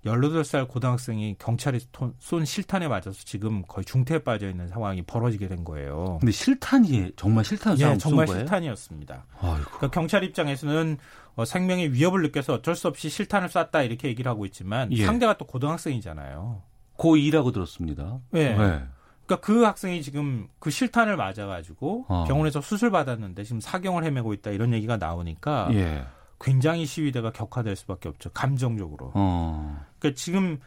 18살 고등학생이 경찰이 톤- 쏜 실탄에 맞아서 지금 거의 중태에 빠져 있는 상황이 벌어지게 된 거예요. 근데 실탄이 정말 실탄 예, 정말? 실탄이었습니다. 아이고. 그러니까 경찰 입장에서는 어, 생명의 위협을 느껴서 어쩔 수 없이 실탄을 쐈다 이렇게 얘기를 하고 있지만 예. 상대가 또 고등학생이잖아요. 고2라고 들었습니다. 예. 네. 그러니까 그 학생이 지금 그 실탄을 맞아가지고 어. 병원에서 수술 받았는데 지금 사경을 헤매고 있다 이런 얘기가 나오니까 예. 굉장히 시위대가 격화될 수밖에 없죠 감정적으로. 어. 그러니까 지금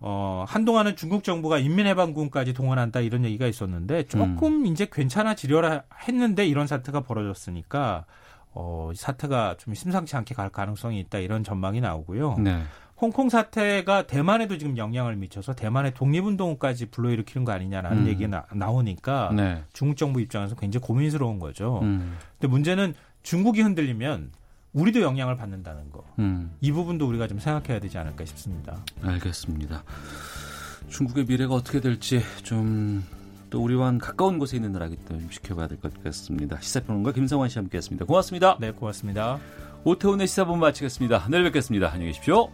어 한동안은 중국 정부가 인민해방군까지 동원한다 이런 얘기가 있었는데 조금 이제 괜찮아지려라 했는데 이런 사태가 벌어졌으니까 어, 이 사태가 좀 심상치 않게 갈 가능성이 있다 이런 전망이 나오고요. 네. 홍콩 사태가 대만에도 지금 영향을 미쳐서 대만의 독립운동까지 불러일으키는 거 아니냐라는 음. 얘기가 나, 오니까 네. 중국 정부 입장에서 굉장히 고민스러운 거죠. 음. 근데 문제는 중국이 흔들리면 우리도 영향을 받는다는 거. 음. 이 부분도 우리가 좀 생각해야 되지 않을까 싶습니다. 알겠습니다. 중국의 미래가 어떻게 될지 좀 또 우리와 가까운 곳에 있는 나라기 때문에 좀 지켜봐야 될 것 같습니다. 시사평론가 김성환 씨와 함께했습니다. 고맙습니다. 네, 고맙습니다. 오태훈의 시사본 마치겠습니다. 내일 뵙겠습니다. 안녕히 계십시오.